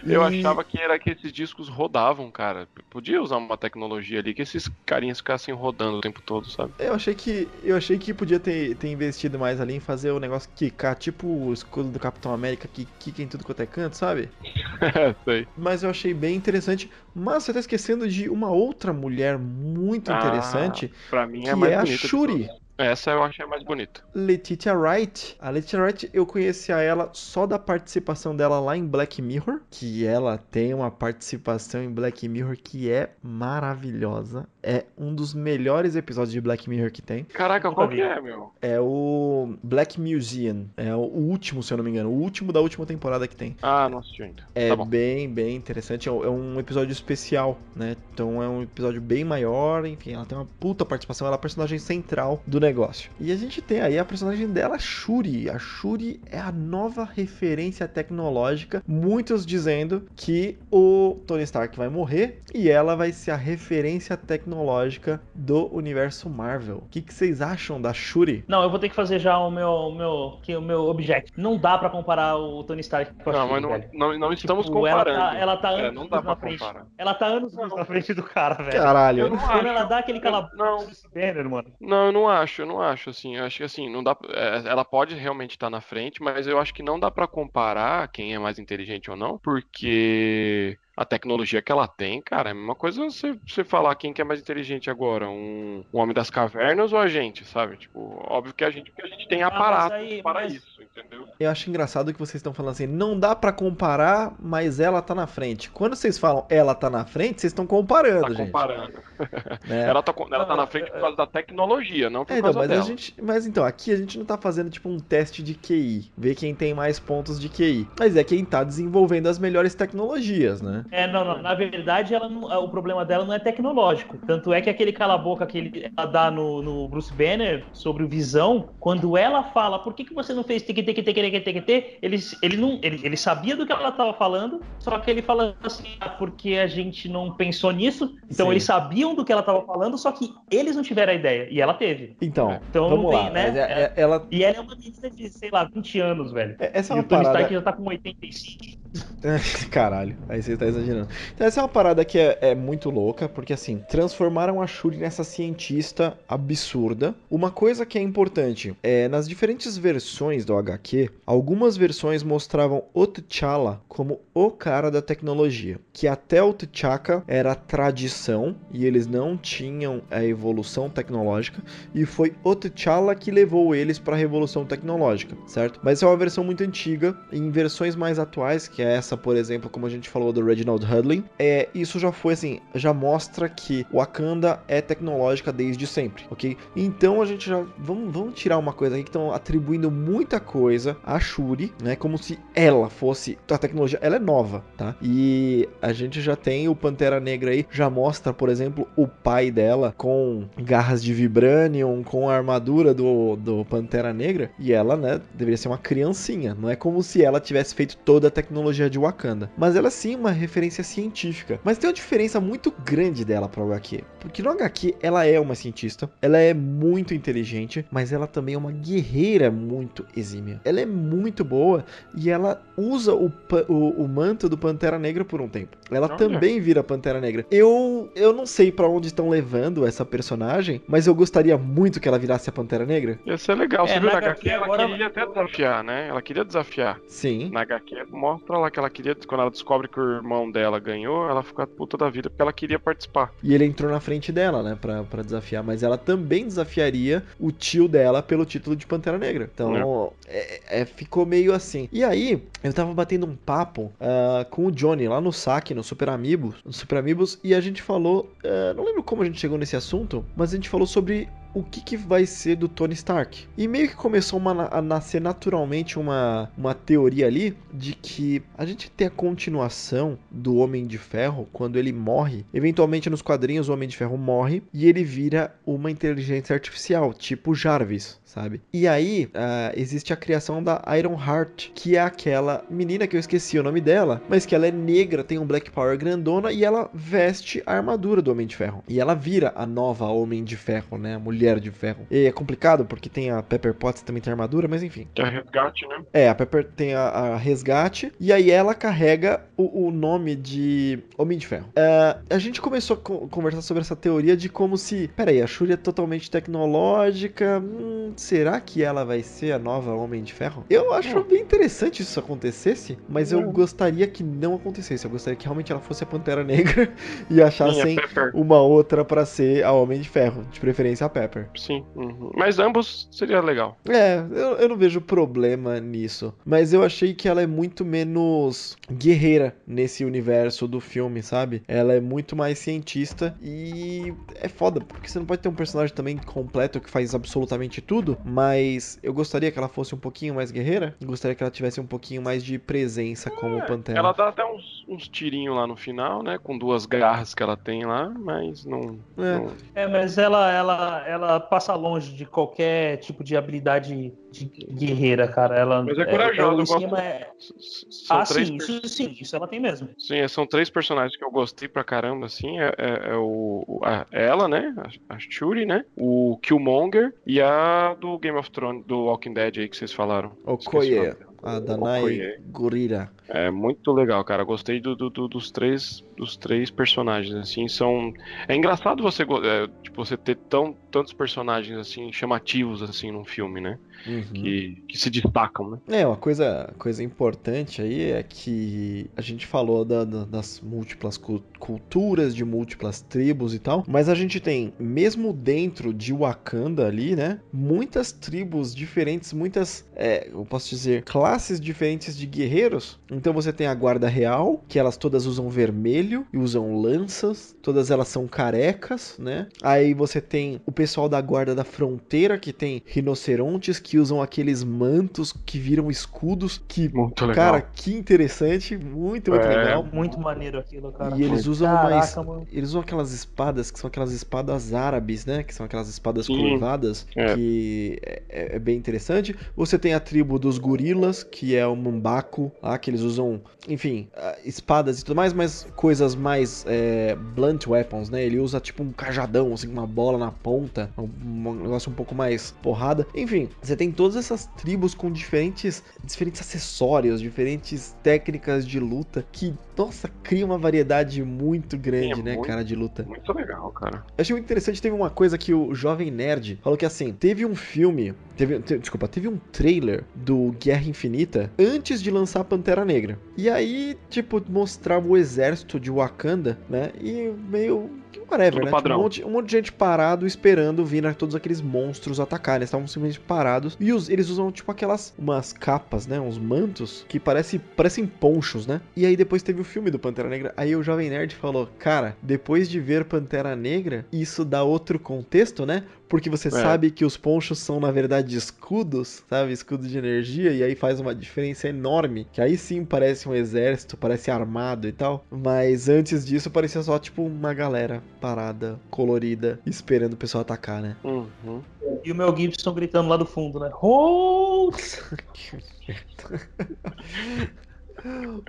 Speaker 2: Eu
Speaker 1: E-
Speaker 2: achava que era que esses discos rodavam, cara. Podia usar uma tecnologia ali que esses carinhas ficassem rodando o tempo todo, sabe?
Speaker 1: Eu achei que eu achei que podia ter, ter investido mais ali em fazer o negócio quicar, tipo o escudo do Capitão América que quica em tudo quanto é canto, sabe?
Speaker 2: Sei.
Speaker 1: Mas eu achei bem interessante. Mas você tá esquecendo de uma outra mulher muito
Speaker 2: Ah,
Speaker 1: interessante,
Speaker 2: Pra mim
Speaker 1: que
Speaker 2: é mais
Speaker 1: é a Shuri.
Speaker 2: Essa eu achei mais bonita.
Speaker 1: Letitia Wright. A Letitia Wright, eu conhecia ela só da participação dela lá em Black Mirror, que ela tem uma participação em Black Mirror que é maravilhosa. É um dos melhores episódios de Black Mirror que tem.
Speaker 2: Caraca, qual que é, meu?
Speaker 1: É o Black Museum. É o último, se eu não me engano. O último da última temporada que tem.
Speaker 2: Ah, não assisti ainda.
Speaker 1: É
Speaker 2: Tá
Speaker 1: bem, bem interessante. É um- é um episódio especial, né? Então é um episódio bem maior. Enfim, ela tem uma puta participação. Ela é a personagem central do negócio. E a gente tem aí a personagem dela, Shuri. A Shuri é a nova referência tecnológica. Muitos dizendo que o Tony Stark vai morrer e ela vai ser a referência tecnológica do universo Marvel. O que, que vocês acham da Shuri?
Speaker 3: Não, eu vou ter que fazer já o meu, o meu, que, o meu object. Não dá pra comparar o Tony Stark com a
Speaker 2: Não,
Speaker 3: Shuri,
Speaker 2: mas não,
Speaker 3: velho.
Speaker 2: não, não estamos
Speaker 3: Tipo, ela
Speaker 2: comparando.
Speaker 3: tá- ela tá
Speaker 2: É,
Speaker 3: anos
Speaker 2: não dá pra
Speaker 3: na frente.
Speaker 2: comparar.
Speaker 3: Ela tá anos na frente do cara, velho.
Speaker 1: Caralho.
Speaker 2: Eu não
Speaker 3: Quando
Speaker 2: acho.
Speaker 3: ela dá aquele calabouço
Speaker 2: Não.
Speaker 3: do Banner, mano.
Speaker 2: Não, eu não acho, eu não acho, assim, eu acho que assim, não dá, é, ela pode realmente estar na frente, mas eu acho que não dá pra comparar quem é mais inteligente ou não, porque a tecnologia que ela tem, cara, é a mesma coisa você, você falar quem que é mais inteligente agora, um, um homem das cavernas ou a gente, sabe? Tipo, óbvio que a gente, porque a gente tem
Speaker 3: Ah,
Speaker 2: aparato
Speaker 3: aí-
Speaker 2: para
Speaker 3: mas-
Speaker 2: isso, entendeu?
Speaker 1: Eu acho engraçado que vocês estão falando assim, não dá pra comparar, mas ela tá na frente. Quando vocês falam ela tá na frente, vocês estão comparando,
Speaker 2: Tá
Speaker 1: gente.
Speaker 2: comparando.
Speaker 1: né?
Speaker 2: Ela tá, ela tá
Speaker 3: Não,
Speaker 2: na frente por causa da tecnologia, não por
Speaker 1: É,
Speaker 2: causa
Speaker 1: mas
Speaker 2: dela.
Speaker 1: a gente, mas então, aqui a gente não tá fazendo tipo um teste de QI, ver quem tem mais pontos de QI, mas é quem tá desenvolvendo as melhores tecnologias, né?
Speaker 3: É, não, não. Na verdade, ela não- o problema dela não é tecnológico. Tanto é que aquele cala-boca que ele- ela dá no, no Bruce Banner sobre o Visão, quando ela fala por que, que você não fez tic tic tic tic tic tic, ele, ele, não, ele, ele sabia do que ela tava falando, só que ele fala assim, ah, porque a gente não pensou nisso. Então
Speaker 1: Sim.
Speaker 3: eles sabiam do que ela tava falando, só que eles não tiveram a ideia. E ela teve.
Speaker 1: Então,
Speaker 3: Então
Speaker 1: vamos
Speaker 3: não tem,
Speaker 1: lá.
Speaker 3: né?
Speaker 1: é- é- ela,
Speaker 3: E ela é uma menina de, sei lá, 20 anos, velho.
Speaker 1: é- essa é
Speaker 3: e
Speaker 1: uma
Speaker 3: o Tony
Speaker 1: parada.
Speaker 3: Stark já tá com 85.
Speaker 1: Caralho, aí você tá exagerando. Então, essa é uma parada que é, é muito louca, porque assim, transformaram a Shuri nessa cientista absurda. Uma coisa que é importante é nas diferentes versões do HQ, algumas versões mostravam o T'Challa como o cara da tecnologia, que até o T'Chaka era tradição e eles não tinham a evolução tecnológica, e foi o T'Challa que levou eles para a revolução tecnológica, certo? Mas é uma versão muito antiga, em versões mais atuais, que é essa, por exemplo, como a gente falou do Reginald Hudlin, é, isso já foi assim, já mostra que Wakanda é tecnológica desde sempre, ok? Então a gente já vamos, vamos tirar uma coisa aqui que estão atribuindo muita coisa a Shuri, né? Como se ela fosse a tecnologia, ela é nova, tá? E a gente já tem o Pantera Negra aí, já mostra, por exemplo, o pai dela com garras de vibranium, com a armadura do, do Pantera Negra, e ela, né, deveria ser uma criancinha, não é como se ela tivesse feito toda a tecnologia de Wakanda. Mas ela sim é uma referência científica. Mas tem uma diferença muito grande dela para o HQ, porque no HQ ela é uma cientista, ela é muito inteligente, mas ela também é uma guerreira muito exímia. Ela é muito boa e ela usa o, o, o manto do Pantera Negra por um tempo. Ela
Speaker 2: Olha.
Speaker 1: também vira Pantera Negra. Eu, eu não sei para onde estão levando essa personagem, mas eu gostaria muito que ela virasse a Pantera Negra.
Speaker 2: Ia ser legal. Você
Speaker 3: É,
Speaker 2: viu
Speaker 3: na
Speaker 2: na HQ?
Speaker 3: HQ
Speaker 2: Ela
Speaker 3: agora-
Speaker 2: queria até desafiar, né? Ela queria desafiar.
Speaker 1: Sim.
Speaker 2: Na HQ mostra lá que ela queria, quando ela descobre que o irmão dela ganhou, ela fica puta da vida porque ela queria participar.
Speaker 1: E ele entrou na frente dela, né, pra, pra desafiar. Mas ela também desafiaria o tio dela pelo título de Pantera Negra. Então, é, é, ficou meio assim. E aí, eu tava batendo um papo ah, com o Johnny lá no saque, no Super Amigos, no Super Amigos, e a gente falou. ah, não lembro como a gente chegou nesse assunto, mas a gente falou sobre o que, que vai ser do Tony Stark. E meio que começou uma- a nascer naturalmente uma, uma teoria ali de que a gente tem a continuação do Homem de Ferro quando ele morre. Eventualmente nos quadrinhos o Homem de Ferro morre e ele vira uma inteligência artificial, tipo Jarvis, sabe? E aí ah, existe a criação da Iron Heart, que é aquela menina que eu esqueci o nome dela, mas que ela é negra, tem um Black Power grandona e ela veste a armadura do Homem de Ferro. E ela vira a nova Homem de Ferro, né? A mulher Mulher de Ferro. E é complicado porque tem a Pepper Potts também tem armadura, mas enfim.
Speaker 2: Que é resgate, né?
Speaker 1: É, a Pepper tem a, a resgate e aí ela carrega o, o nome de Homem de Ferro. É, a gente começou a co- conversar sobre essa teoria de como se. Peraí, a Shuri é totalmente tecnológica. Hum, será que ela vai ser a nova Homem de Ferro? Eu acho bem interessante isso acontecesse, mas eu gostaria que não acontecesse. Eu gostaria que realmente ela fosse a Pantera Negra e achassem
Speaker 2: a
Speaker 1: uma outra pra ser a Homem de Ferro, de preferência a Pepper.
Speaker 2: Sim. uhum. Mas ambos seria legal.
Speaker 1: É, eu, eu não vejo problema nisso. Mas eu achei que ela é muito menos guerreira nesse universo do filme, sabe? Ela é muito mais cientista e é foda, porque você não pode ter um personagem também completo que faz absolutamente tudo. Mas eu gostaria que ela fosse um pouquinho mais guerreira. Gostaria que ela tivesse um pouquinho mais de presença como Pantera.
Speaker 2: Ela dá até uns, uns tirinhos lá no final, né? Com duas garras que ela tem lá, mas não.
Speaker 1: É.
Speaker 2: não-
Speaker 3: É, mas ela, ela, ela passa longe de qualquer tipo de habilidade de guerreira, cara. Ela,
Speaker 2: Mas é corajosa,
Speaker 3: o
Speaker 2: eu gosto-
Speaker 3: esquema é... Ah, sim,
Speaker 2: per-
Speaker 3: isso sim, isso ela tem mesmo.
Speaker 2: Sim, são três personagens que eu gostei pra caramba, assim. É, é- é o, a- ela, né? A, a Shuri, né? O Killmonger e a do Game of Thrones, do Walking Dead aí que vocês falaram. O dela.
Speaker 1: a Danai
Speaker 2: Okoye.
Speaker 1: Gurira.
Speaker 2: É muito legal, cara. Gostei do, do- do- dos três dos três personagens, assim, são é engraçado você é, tipo, você ter tão tantos personagens assim chamativos assim num filme, né?
Speaker 1: Uhum.
Speaker 2: Que, que se destacam, né?
Speaker 1: É, uma coisa, coisa importante aí é que a gente falou da- da- das múltiplas cu- culturas, de múltiplas tribos e tal, mas a gente tem, mesmo dentro de Wakanda ali, né, muitas tribos diferentes, muitas, é, eu posso dizer, classes diferentes de guerreiros. Então você tem a Guarda Real, que elas todas usam vermelho e usam lanças, todas elas são carecas, né? Aí você tem o pessoal da Guarda da Fronteira, que tem rinocerontes que usam aqueles mantos que viram escudos, que
Speaker 2: Muito legal.
Speaker 1: Cara, que interessante, muito, muito
Speaker 2: É.
Speaker 1: legal.
Speaker 3: Muito maneiro aquilo, cara.
Speaker 1: E eles usam
Speaker 3: Caraca,
Speaker 1: mais. Eles usam aquelas espadas que são aquelas espadas árabes, né? Que são aquelas espadas
Speaker 2: Sim.
Speaker 1: curvadas.
Speaker 2: É.
Speaker 1: Que é, é- bem interessante. Você tem a tribo dos gorilas, que é o Mumbaku, lá, que eles usam, enfim, ah, espadas e tudo mais, mas coisas mais é, blunt weapons, né? Ele usa tipo um cajadão, assim, com uma bola na ponta, um, um negócio um pouco mais porrada. Enfim, você tem todas essas tribos com diferentes, diferentes acessórios, diferentes técnicas de luta que, nossa, cria uma variedade muito grande,
Speaker 2: é
Speaker 1: né,
Speaker 2: muito-
Speaker 1: cara, de luta.
Speaker 2: Muito legal, cara.
Speaker 1: Eu achei muito interessante, teve uma coisa que o Jovem Nerd falou que assim, teve um filme, teve, te- desculpa, teve um trailer do Guerra Infinita antes de lançar Pantera Negra. E aí, tipo, mostrava o exército de Wakanda, né? E meio que whatever,
Speaker 2: Tudo
Speaker 1: né?
Speaker 2: padrão.
Speaker 1: Tipo, um, monte, um monte de gente parado esperando vir né, todos aqueles monstros atacarem. Eles estavam simplesmente parados. E os- eles usam, tipo, aquelas umas capas, né? Uns mantos que parece, parecem ponchos, né? E aí depois teve o filme do Pantera Negra. Aí o Jovem Nerd falou: Cara, depois de ver Pantera Negra, isso dá outro contexto, né? Porque você sabe que os ponchos são, na verdade, escudos, sabe? Escudo de energia, e aí faz uma diferença enorme. Que aí sim parece um exército, parece armado e tal. Mas antes disso parecia só, tipo, uma galera parada, colorida, esperando o pessoal atacar, né?
Speaker 2: Uhum.
Speaker 3: E o Mel Gibson gritando lá do fundo, né? Hold!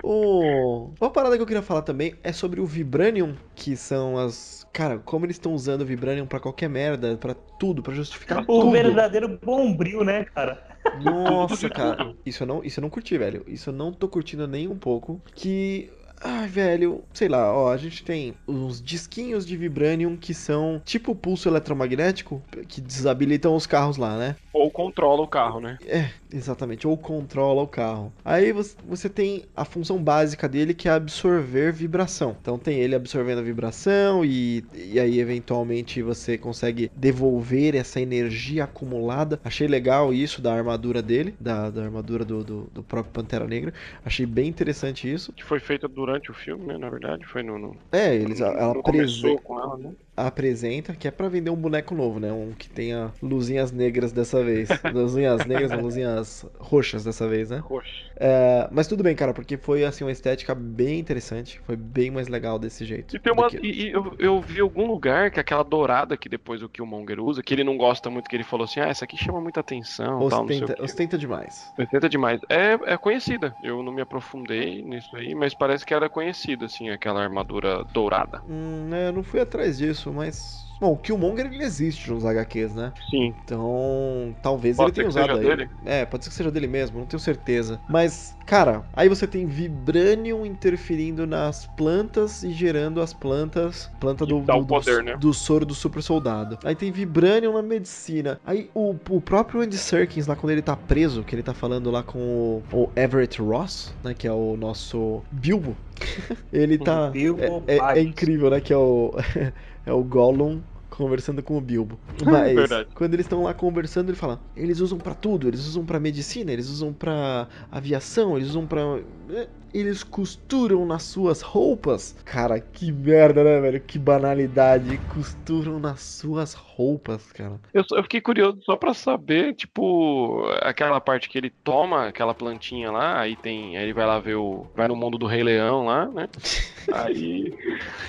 Speaker 1: O... Uma parada que eu queria falar também é sobre o Vibranium, que são as. Cara, como eles estão usando o Vibranium pra qualquer merda, pra tudo, pra justificar
Speaker 3: O
Speaker 1: tudo.
Speaker 3: verdadeiro bombril, né, cara?
Speaker 1: Nossa, cara. Isso eu, não, isso eu não curti, velho. Isso eu não tô curtindo nem um pouco. Que. Ai, velho, sei lá, ó, a gente tem uns disquinhos de Vibranium que são tipo pulso eletromagnético, que desabilitam os carros lá, né?
Speaker 2: Ou controla o carro, né?
Speaker 1: É, exatamente, ou controla o carro. Aí você, tem a função básica dele que é absorver vibração. Então tem ele absorvendo a vibração e, e aí eventualmente você consegue devolver essa energia acumulada. Achei legal isso da armadura dele, da, da armadura do, do, do próprio Pantera Negra. Achei bem interessante isso.
Speaker 2: Que foi feita durante o filme, né? Na verdade, foi no. no...
Speaker 1: É, eles, ela apresen-
Speaker 2: começou com ela, né?
Speaker 1: Apresenta que é pra vender um boneco novo, né? Um que tenha luzinhas negras dessa vez. luzinhas negras, não, luzinhas roxas dessa vez, né?
Speaker 2: Poxa.
Speaker 1: É, mas tudo bem, cara, porque foi assim uma estética bem interessante, foi bem mais legal desse jeito.
Speaker 2: E tem uma.
Speaker 1: que-
Speaker 2: E, e eu, eu vi algum lugar que aquela dourada que depois o Killmonger usa, que ele não gosta muito, que ele falou assim: ah, essa aqui chama muita atenção, tal,
Speaker 1: ostenta,
Speaker 2: quê.
Speaker 1: ostenta demais.
Speaker 2: Ostenta demais. É, é conhecida. Eu não me aprofundei nisso aí, mas parece que ela é conhecida, assim, aquela armadura dourada.
Speaker 1: Hum, é, eu não fui atrás disso, mas Bom, o Killmonger ele existe nos HQs, né?
Speaker 2: Sim.
Speaker 1: Então, talvez
Speaker 2: Pode
Speaker 1: ele tenha
Speaker 2: ser que
Speaker 1: usado
Speaker 2: seja
Speaker 1: aí.
Speaker 2: dele.
Speaker 1: É, pode ser que seja dele mesmo, não tenho certeza. Mas, cara, aí você tem Vibranium interferindo nas plantas e gerando as plantas. Planta do, do,
Speaker 2: poder,
Speaker 1: do,
Speaker 2: né?
Speaker 1: do soro do super soldado. Aí tem Vibranium na medicina. Aí o, o próprio Andy Serkins, lá quando ele tá preso, que ele tá falando lá com o, o Everett Ross, né? Que é o nosso Bilbo. ele tá.
Speaker 3: Bilbo
Speaker 1: é- é, é incrível, né? Que é o. é o Gollum conversando com o Bilbo. Mas
Speaker 2: Verdade.
Speaker 1: quando eles estão lá conversando, ele fala: eles usam pra tudo, eles usam pra medicina, eles usam pra aviação, eles usam pra eh, eles costuram nas suas roupas. Cara, que merda, né, velho? Que banalidade. Costuram nas suas roupas, cara.
Speaker 2: Eu, eu fiquei curioso só pra saber, tipo, aquela parte que ele toma aquela plantinha lá, aí tem. Aí ele vai lá ver o. Vai no mundo do Rei Leão lá, né? Aí.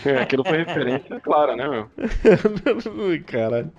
Speaker 2: é, aquilo foi referência clara, né, meu?
Speaker 1: Caralho.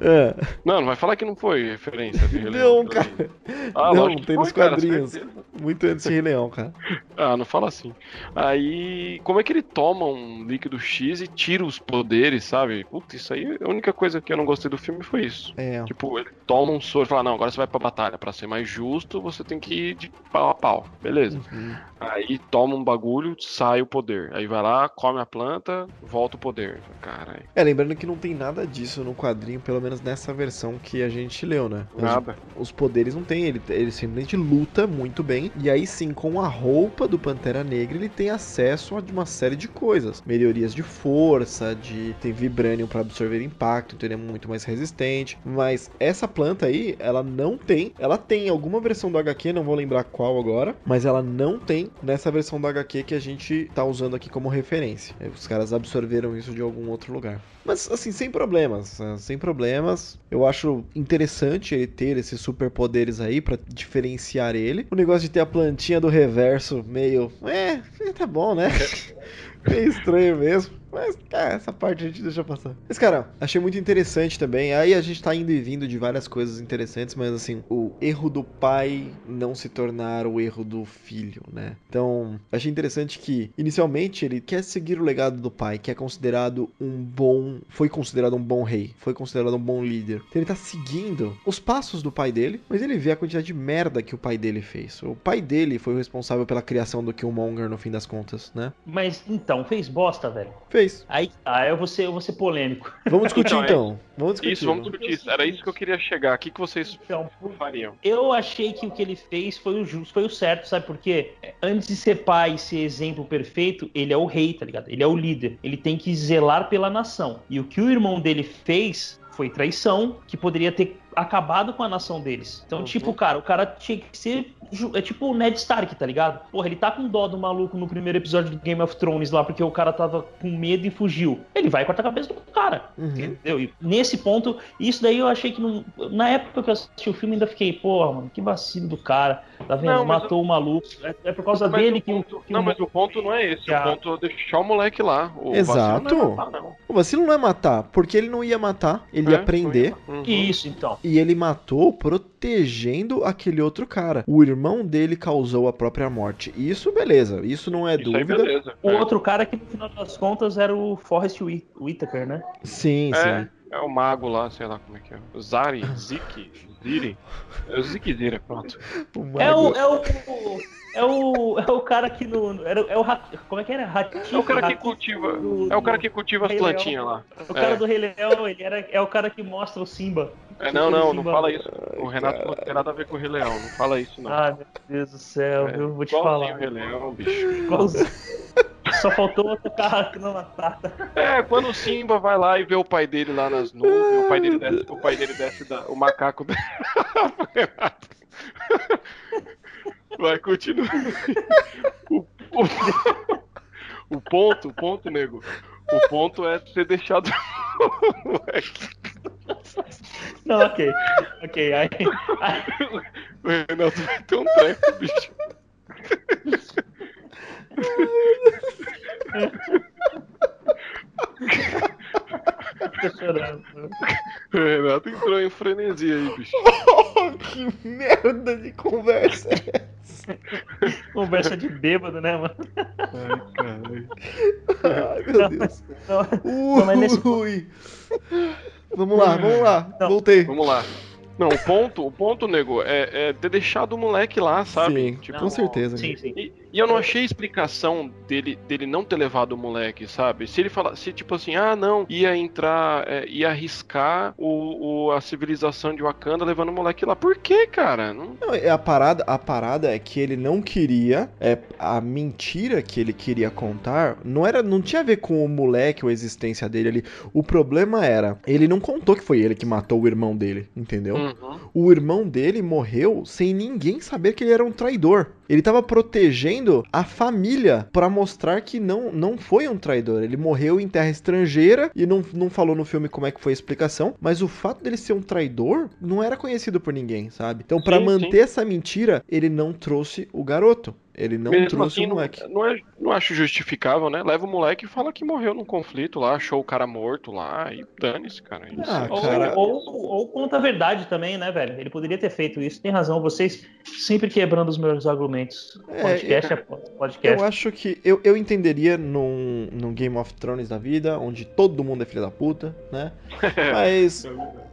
Speaker 1: É.
Speaker 2: Não, não vai falar que não foi referência de Rei Leão.
Speaker 1: Não, cara.
Speaker 2: Ah,
Speaker 1: não, tem nos
Speaker 2: cara,
Speaker 1: quadrinhos. Muito antes de Rei Leão, cara.
Speaker 2: Ah, não fala assim. Aí, como é que ele toma um líquido X e tira os poderes, sabe? Putz, isso aí, a única coisa que eu não gostei do filme foi isso.
Speaker 1: É.
Speaker 2: Tipo, ele toma um soro e fala, não, agora você vai pra batalha. Pra ser mais justo, você tem que ir de pau a pau. Beleza.
Speaker 1: Uhum.
Speaker 2: Aí toma um bagulho, sai o poder. Aí vai lá, come a planta, volta o poder. Caralho.
Speaker 1: É, lembrando que não tem nada disso no quadrinho, pelo menos nessa versão que a gente leu, né? Os-
Speaker 2: Nada.
Speaker 1: Os poderes não tem, ele, ele simplesmente luta muito bem. E aí sim, com a roupa do Pantera Negra, ele tem acesso a uma série de coisas. Melhorias de força, de tem Vibranium para absorver impacto, então ele é muito mais resistente. Mas essa planta aí, ela não tem. Ela tem alguma versão do HQ, não vou lembrar qual agora, mas ela não tem nessa versão do HQ que a gente tá usando aqui como referência. Os caras absorveram isso de algum outro lugar. Mas assim, sem problemas, né? sem problemas. Eu acho interessante ele ter esses superpoderes aí pra diferenciar ele. O negócio de ter a plantinha do reverso meio, é, tá bom, né? meio estranho mesmo. Mas, cara, essa parte a gente deixa passar. Mas, cara, achei muito interessante também. Aí a gente tá indo e vindo de várias coisas interessantes, mas assim, o erro do pai não se tornar o erro do filho, né? Então, achei interessante que, inicialmente, ele quer seguir o legado do pai, que é considerado um bom. Foi considerado um bom rei, foi considerado um bom líder. Então, ele tá seguindo os passos do pai dele, mas ele vê a quantidade de merda que o pai dele fez. O pai dele foi o responsável pela criação do Killmonger no fim das contas, né?
Speaker 3: Mas então, fez bosta, velho.
Speaker 1: Fez.
Speaker 3: Aí, ah, eu vou ser, eu vou ser polêmico.
Speaker 1: Vamos discutir
Speaker 2: Então,
Speaker 1: então. Vamos discutir.
Speaker 2: Isso, vamos discutir isso. Era isso que eu queria chegar. O que, que vocês
Speaker 3: Então,
Speaker 2: fariam?
Speaker 3: eu achei que o que ele fez foi o justo, foi o certo, sabe por quê? Antes de ser pai e ser exemplo perfeito, ele é o rei, tá ligado? Ele é o líder. Ele tem que zelar pela nação. E o que o irmão dele fez foi traição, que poderia ter acabado com a nação deles. Então,
Speaker 2: Uhum.
Speaker 3: tipo, cara, o cara tinha que ser. É tipo o Ned Stark, tá ligado? Porra, ele tá com dó do maluco no primeiro episódio do Game of Thrones lá, porque o cara tava com medo e fugiu. Ele vai cortar a cabeça do cara.
Speaker 1: Uhum.
Speaker 3: Entendeu? E nesse ponto, isso daí eu achei que não. Na época que eu assisti o filme, ainda fiquei, porra, mano, que vacilo do cara. Tá vendo?
Speaker 2: Não,
Speaker 3: Matou o maluco. É, é por causa
Speaker 2: Mas
Speaker 3: dele
Speaker 2: o
Speaker 3: que o.
Speaker 2: ponto-
Speaker 3: que
Speaker 2: não,
Speaker 3: o-
Speaker 2: mas o ponto não é esse. O ponto é deixar o moleque lá. O
Speaker 1: Exato.
Speaker 2: vacilo não é matar, não.
Speaker 1: O vacilo não é matar, porque ele não ia matar, ele ia
Speaker 2: É,
Speaker 1: prender.
Speaker 2: foi- Uhum.
Speaker 3: Isso, então.
Speaker 1: E ele matou protegendo aquele outro cara. O irmão dele causou a própria morte. Isso, beleza. Isso não é
Speaker 2: Isso
Speaker 1: dúvida.
Speaker 2: beleza.
Speaker 3: O
Speaker 2: É.
Speaker 3: outro cara que, no final das contas, era o Forrest Whit- Whitaker, né?
Speaker 1: Sim,
Speaker 2: É,
Speaker 1: sim.
Speaker 2: é o mago lá, sei lá como é que é. O Zari, Ziki, Ziri. É o Ziki Zira, pronto.
Speaker 1: O
Speaker 3: É
Speaker 1: mago-
Speaker 3: o. É o. É o, é o cara que no. Era, é o Como é que era? Ratinho,
Speaker 2: É o cara que cultiva.
Speaker 3: do-
Speaker 2: É o cara que cultiva as plantinhas lá.
Speaker 3: O cara
Speaker 2: É.
Speaker 3: do Rei Leão, ele era, é o cara que mostra o Simba.
Speaker 2: É, não, não, não fala isso. O Renato não tem nada a ver com o Rei Leão. Não fala isso, não.
Speaker 3: Ai, meu Deus do céu,
Speaker 2: É,
Speaker 3: eu vou te falar.
Speaker 2: o Rei Leão, bicho.
Speaker 3: Igualzinho. Só faltou outro carro aqui na batata.
Speaker 2: É, quando o Simba vai lá e vê o pai dele lá nas nuvens, o pai dele desce, o pai dele desce da, o macaco. Vai, continua. O, o- o ponto, o ponto, nego. O ponto é ser deixado.
Speaker 3: Não, ok. Ok, aí. aí
Speaker 2: o Renato vai ter um treco, bicho.
Speaker 3: tô chorando.
Speaker 2: O Renato entrou em frenesia aí, bicho.
Speaker 1: que merda de conversa é essa?
Speaker 3: Conversa de bêbado, né, mano?
Speaker 2: Ai, caralho.
Speaker 1: Ai, meu Deus.
Speaker 3: Não, não, mas nesse-
Speaker 1: Ui. Vamos lá, vamos lá.
Speaker 3: Não.
Speaker 1: Voltei.
Speaker 2: Vamos lá. Não, o ponto, o ponto, nego, é, é ter deixado o moleque lá, sabe?
Speaker 1: Sim,
Speaker 2: Tipo,
Speaker 1: com certeza.
Speaker 3: Sim, sim.
Speaker 2: E, e eu não achei explicação dele, dele não ter levado o moleque, sabe? Se ele falasse, se tipo assim, ah, não, ia entrar, é, ia arriscar o, o- a civilização de Wakanda levando o moleque lá. Por quê, cara? Não...
Speaker 1: Não, é a parada, a parada é que ele não queria, é a mentira que ele queria contar, não era, não tinha a ver com o moleque ou a existência dele ali. O problema era, ele não contou que foi ele que matou o irmão dele, entendeu?
Speaker 2: Uhum.
Speaker 1: O irmão dele morreu sem ninguém saber que ele era um traidor. Ele tava protegendo a família pra mostrar que não, não foi um traidor. Ele morreu em terra estrangeira e não, não falou no filme como é que foi a explicação, mas o fato dele ser um traidor não era conhecido por ninguém, sabe? Então, pra
Speaker 2: Sim,
Speaker 1: manter essa mentira, ele não trouxe o garoto. Ele não
Speaker 2: Mesmo
Speaker 1: trouxe
Speaker 2: assim,
Speaker 1: o moleque.
Speaker 2: Não, não, é, não acho justificável, né? Leva o moleque e fala que morreu num conflito lá, achou o cara morto lá e dane-se, cara. Isso.
Speaker 1: Ah,
Speaker 3: Ou,
Speaker 1: cara.
Speaker 3: ou, ou conta a verdade também, né, velho? Ele poderia ter feito isso. Tem razão, vocês sempre quebrando os meus argumentos.
Speaker 1: É,
Speaker 3: podcast é podcast.
Speaker 1: Eu acho que eu, eu entenderia num, num Game of Thrones da vida, onde todo mundo é filho da puta, né? Mas.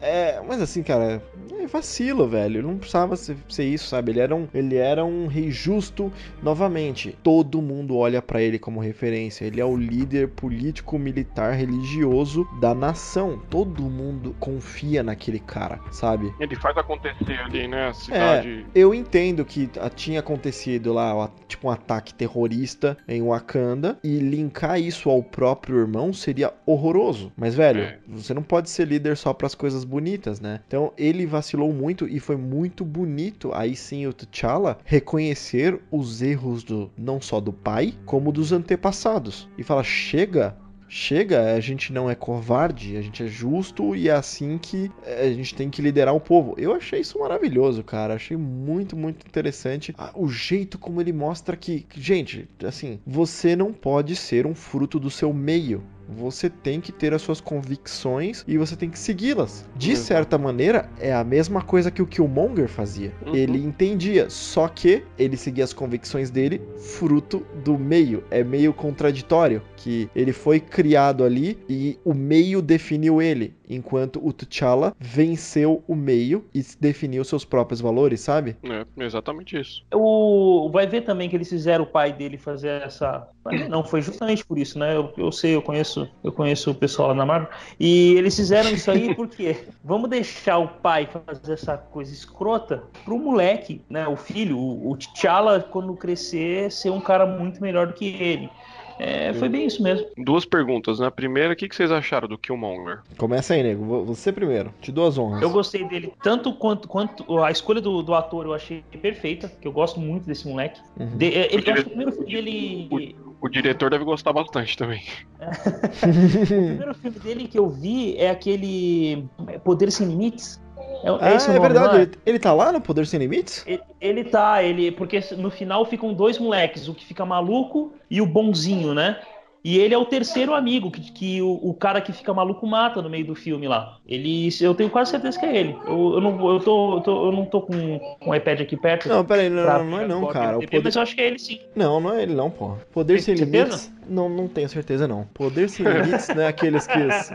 Speaker 1: É, mas assim, cara, é vacilo, velho. Não precisava ser, ser isso, sabe? Ele era um, ele era um rei justo. Novamente, todo mundo olha pra ele como referência. Ele é o líder político, militar, religioso da nação. Todo mundo confia naquele cara, sabe?
Speaker 2: Ele faz acontecer ali, né? A cidade.
Speaker 1: Eu entendo que tinha acontecido lá, tipo, um ataque terrorista em Wakanda e linkar isso ao próprio irmão seria horroroso. Mas, velho,
Speaker 2: É.
Speaker 1: você não pode ser líder só pras coisas bonitas, né? Então, ele vacilou muito e foi muito bonito, aí sim, o T'Challa reconhecer os erros do não só do pai, como dos antepassados. E fala: chega. Chega, a gente não é covarde, a gente é justo e é assim que é, a gente tem que liderar o povo. Eu achei isso maravilhoso, cara. Achei muito, muito interessante o jeito como ele mostra que, gente, assim, você não pode ser um fruto do seu meio. Você tem que ter as suas convicções e você tem que segui-las. De certa maneira, é a mesma coisa que o Killmonger fazia.
Speaker 2: Uhum.
Speaker 1: Ele entendia, só que ele seguia as convicções dele fruto do meio. É meio contraditório que ele foi criado ali e o meio definiu ele, enquanto o T'Challa venceu o meio e definiu seus próprios valores, sabe?
Speaker 2: É, exatamente isso.
Speaker 3: O, vai ver também que eles fizeram o pai dele fazer essa. Não, foi justamente por isso, né? Eu, eu sei, eu conheço, eu conheço o pessoal lá na Marvel. E eles fizeram isso aí porque vamos deixar o pai fazer essa coisa escrota pro moleque, né? O filho, o, o T'Challa, quando crescer, ser um cara muito melhor do que ele. É, foi bem isso mesmo.
Speaker 2: Duas perguntas, né? Primeira, o que que vocês acharam do Killmonger?
Speaker 1: Começa aí, nego. Vo- Você primeiro. Te dou as honras.
Speaker 3: Eu gostei dele tanto quanto, quanto a escolha do, do ator eu achei perfeita, que eu gosto muito desse moleque.
Speaker 1: Uhum.
Speaker 3: De- é, ele, eu acho que o primeiro filme dele.
Speaker 2: O diretor deve gostar bastante também.
Speaker 3: O primeiro filme dele que eu vi é aquele Poder Sem Limites. É,
Speaker 1: Ah,
Speaker 3: esse o
Speaker 1: é
Speaker 3: nome,
Speaker 1: verdade.
Speaker 3: é?
Speaker 1: Ele, ele tá lá no Poder Sem Limites?
Speaker 3: Ele, ele tá, ele. Porque no final ficam dois moleques, o que fica maluco e o bonzinho, né? E ele é o terceiro amigo que, que o, o cara que fica maluco mata no meio do filme lá. Ele, eu tenho quase certeza que é ele. Eu, eu não, eu tô, eu tô- eu não tô com, com o iPad aqui perto.
Speaker 1: Não, peraí, não, não, não é não, cara. O
Speaker 3: TV,
Speaker 1: poder...
Speaker 3: Mas eu acho que é ele sim.
Speaker 1: Não, não é ele não, pô. Poder
Speaker 3: Tem
Speaker 1: Sem
Speaker 3: certeza?
Speaker 1: Não, não tenho certeza não. Poder Sem Limites não é aqueles que os,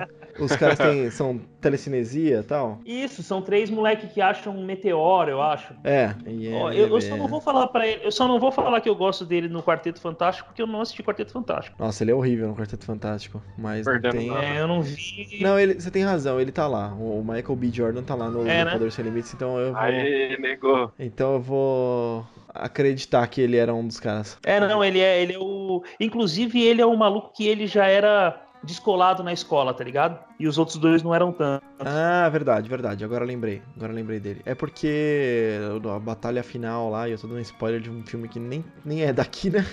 Speaker 1: os caras têm, são telecinesia e tal?
Speaker 3: Isso, são três moleques que acham um meteoro, eu acho.
Speaker 1: É. e é-
Speaker 3: Ó, eu, eu
Speaker 1: é-
Speaker 3: só não vou falar para ele, eu só não vou falar que eu gosto dele no Quarteto Fantástico, porque eu não assisti Quarteto Fantástico.
Speaker 1: Nossa, ele é horrível no Quarteto Fantástico, mas não
Speaker 2: Perdendo
Speaker 1: tem...
Speaker 3: É, eu não vi.
Speaker 1: Não, ele, você tem razão, ele tá lá. O Michael B. Jordan tá lá no,
Speaker 3: É,
Speaker 1: no
Speaker 3: né?
Speaker 1: Poder Sem Limites, então eu vou...
Speaker 2: Aê, negou.
Speaker 1: Então eu vou acreditar que ele era um dos caras.
Speaker 3: É, não, ele é, ele é o. Inclusive, ele é um maluco que ele já era descolado na escola, tá ligado? E os outros dois não eram tanto.
Speaker 1: Ah, verdade, verdade. Agora lembrei. Agora lembrei dele. É porque a batalha final lá, e eu tô dando spoiler de um filme que nem, nem é daqui, né?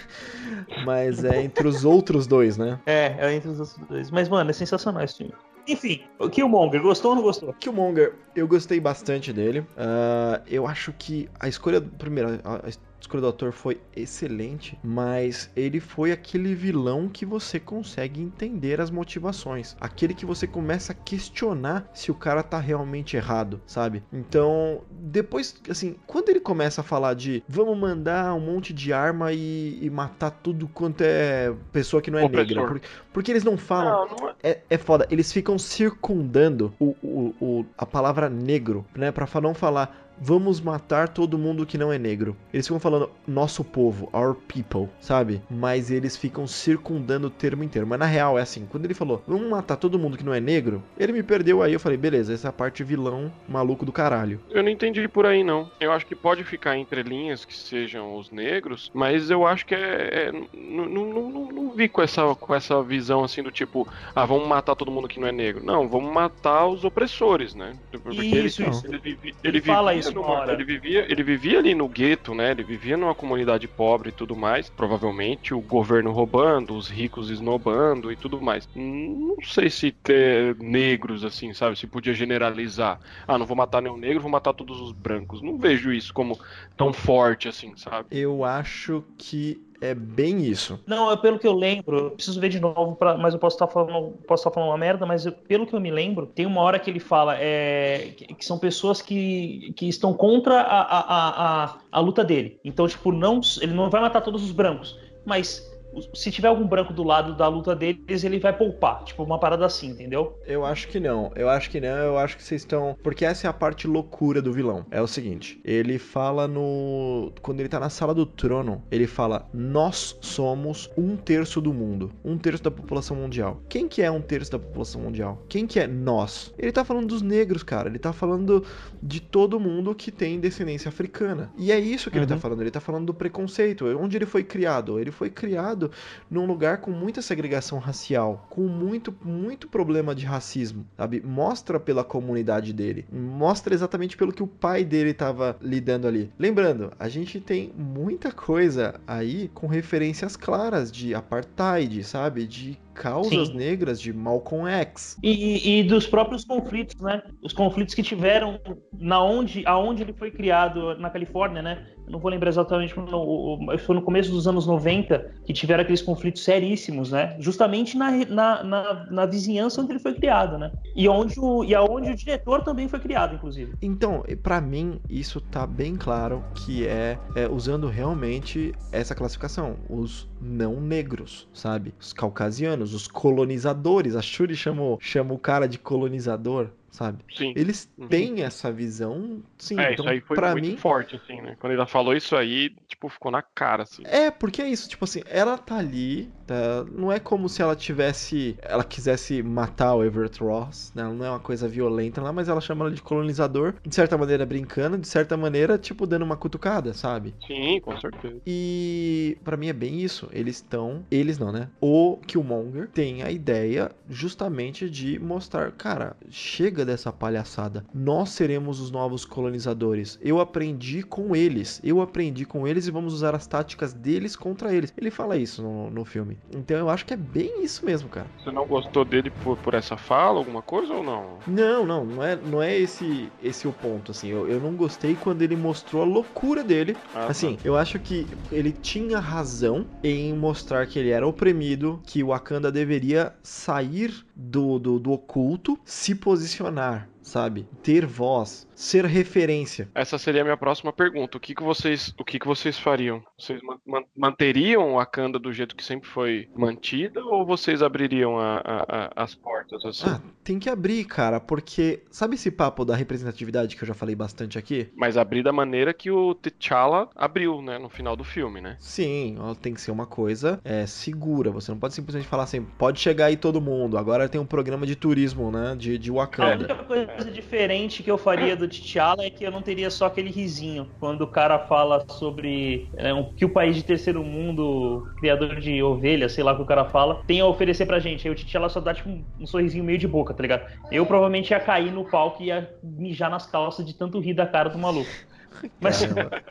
Speaker 1: Mas é entre os outros dois, né?
Speaker 3: É, é entre os outros dois. Mas, mano, é sensacional esse filme. Enfim, o Killmonger, gostou ou não gostou?
Speaker 1: Killmonger, eu gostei bastante dele. Ah, eu acho que a escolha. Primeiro, a, a escolha do ator foi excelente, mas ele foi aquele vilão que você consegue entender as motivações. Aquele que você começa a questionar se o cara tá realmente errado, sabe? Então, depois, assim, quando ele começa a falar de vamos mandar um monte de arma e, e matar tudo quanto é pessoa que não é
Speaker 2: Opressor.
Speaker 1: negra. Porque, porque eles não falam.
Speaker 2: Não, não é.
Speaker 1: É, é foda, eles ficam circundando o, o, o- a palavra negro, né? Pra não falar vamos matar todo mundo que não é negro. Eles ficam falando nosso povo, our people, sabe? Mas eles ficam circundando o termo inteiro. Mas na real é assim, quando ele falou vamos matar todo mundo que não é negro, ele me perdeu aí. Eu falei, beleza, essa é a parte vilão maluco do caralho.
Speaker 2: Eu não entendi por aí, não. Eu acho que pode ficar entre linhas que sejam os negros, mas eu acho que é. é- não, não, não, não- não vi com essa, com essa visão assim do tipo, ah, vamos matar todo mundo que não é negro. Não, vamos matar os opressores, né? Porque
Speaker 3: Isso,
Speaker 2: ele,
Speaker 3: isso.
Speaker 2: ele, vivi-
Speaker 3: Ele
Speaker 2: ele
Speaker 3: fala isso
Speaker 2: numa- ele vivia, ele vivia ali no gueto, né? Ele vivia numa comunidade pobre e tudo mais. Provavelmente o governo roubando, os ricos esnobando e tudo mais. Não sei se ter negros, assim, sabe? Se podia generalizar. Ah, não vou matar nenhum negro, vou matar todos os brancos. Não vejo isso como tão forte assim, sabe?
Speaker 1: Eu acho que é bem isso.
Speaker 3: Não, é pelo que eu lembro, eu preciso ver de novo, pra, mas eu posso estar falando, posso estar falando uma merda, mas eu- pelo que eu me lembro, tem uma hora que ele fala é, que, que são pessoas que, que estão contra a, a, a, a, a luta dele. Então, tipo, não, ele não vai matar todos os brancos, mas se tiver algum branco do lado da luta deles, ele vai poupar. Tipo, uma parada assim, entendeu?
Speaker 1: Eu acho que não. Eu acho que não. Eu acho que vocês estão. Porque essa é a parte loucura do vilão. É o seguinte: ele fala no. Quando ele tá na sala do trono, ele fala: Nós somos um terço do mundo. Um terço da população mundial. Quem que é um terço da população mundial? Quem que é nós? Ele tá falando dos negros, cara. Ele tá falando de todo mundo que tem descendência africana. E é isso que ele tá
Speaker 3: Uhum.
Speaker 1: falando. Ele tá falando do preconceito. Onde ele foi criado? Ele foi criado num lugar com muita segregação racial, com muito, muito problema de racismo, sabe? Mostra pela comunidade dele, mostra exatamente pelo que o pai dele estava lidando ali. Lembrando, a gente tem muita coisa aí com referências claras de apartheid, sabe? De causas
Speaker 3: Sim.
Speaker 1: negras, de Malcolm X.
Speaker 3: E, e- dos próprios conflitos, né? Os conflitos que tiveram na onde, aonde ele foi criado na Califórnia, né? Eu não vou lembrar exatamente, o- foi no começo dos anos 90 que tiveram aqueles conflitos seríssimos, né? Justamente na, na, na, na vizinhança onde ele foi criado, né? E onde o, e aonde o diretor também foi criado, inclusive.
Speaker 1: Então, pra mim, isso tá bem claro que é, é usando realmente essa classificação, os não negros, sabe? Os caucasianos, os colonizadores. A Shuri chamou, chama o cara de colonizador, sabe?
Speaker 2: Sim.
Speaker 1: Eles
Speaker 2: Uhum.
Speaker 1: têm essa visão, sim.
Speaker 2: é,
Speaker 1: então,
Speaker 2: isso aí foi
Speaker 1: pra
Speaker 2: muito
Speaker 1: mim,
Speaker 2: forte, assim, né? Quando ele falou isso aí, tipo, ficou na cara, assim.
Speaker 1: É, porque é isso, tipo assim, ela tá ali, tá? não é como se ela tivesse, ela quisesse matar o Everett Ross, né? Não é uma coisa violenta lá, mas ela chama ela de colonizador, de certa maneira brincando, de certa maneira, tipo, dando uma cutucada, sabe?
Speaker 2: Sim, com certeza.
Speaker 1: E pra mim é bem isso, eles estão, eles não, né? O Killmonger tem a ideia justamente de mostrar, cara, chega dessa palhaçada. Nós seremos os novos colonizadores. Eu aprendi com eles. Eu aprendi com eles e vamos usar as táticas deles contra eles. Ele fala isso no, no filme. Então eu acho que é bem isso mesmo, cara.
Speaker 2: Você não gostou dele por, por essa fala, alguma coisa ou não?
Speaker 1: Não, não, não é, não é esse esse o ponto, assim. Eu, eu não gostei quando ele mostrou a loucura dele.
Speaker 2: Ah,
Speaker 1: Assim,
Speaker 2: tá.
Speaker 1: eu acho que ele tinha razão em mostrar que ele era oprimido, que o Wakanda deveria sair do, do, do oculto, se posicionar, funcionar sabe? Ter voz, ser referência.
Speaker 2: Essa seria a minha próxima pergunta. O que, que vocês, o que, que vocês fariam? Vocês man- man- manteriam a Wakanda do jeito que sempre foi mantida ou vocês abririam a- a- a- as portas assim?
Speaker 1: Ah, tem que abrir, cara, porque sabe esse papo da representatividade que eu já falei bastante aqui?
Speaker 2: Mas abrir da maneira que o T'Challa abriu, né, no final do filme, né?
Speaker 1: Sim, ela tem que ser uma coisa é, segura. Você não pode simplesmente falar assim, pode chegar aí todo mundo. Agora tem um programa de turismo, né? De, de Wakanda.
Speaker 3: única coisa diferente que eu faria do T'Challa é que eu não teria só aquele risinho quando o cara fala sobre é, um- que o país de terceiro mundo, criador de ovelhas, sei lá o que o cara fala, tem a oferecer pra gente. Aí o T'Challa só dá tipo um, um sorrisinho meio de boca, tá ligado? Eu provavelmente ia cair no palco e ia mijar nas calças de tanto rir da cara do maluco. Mas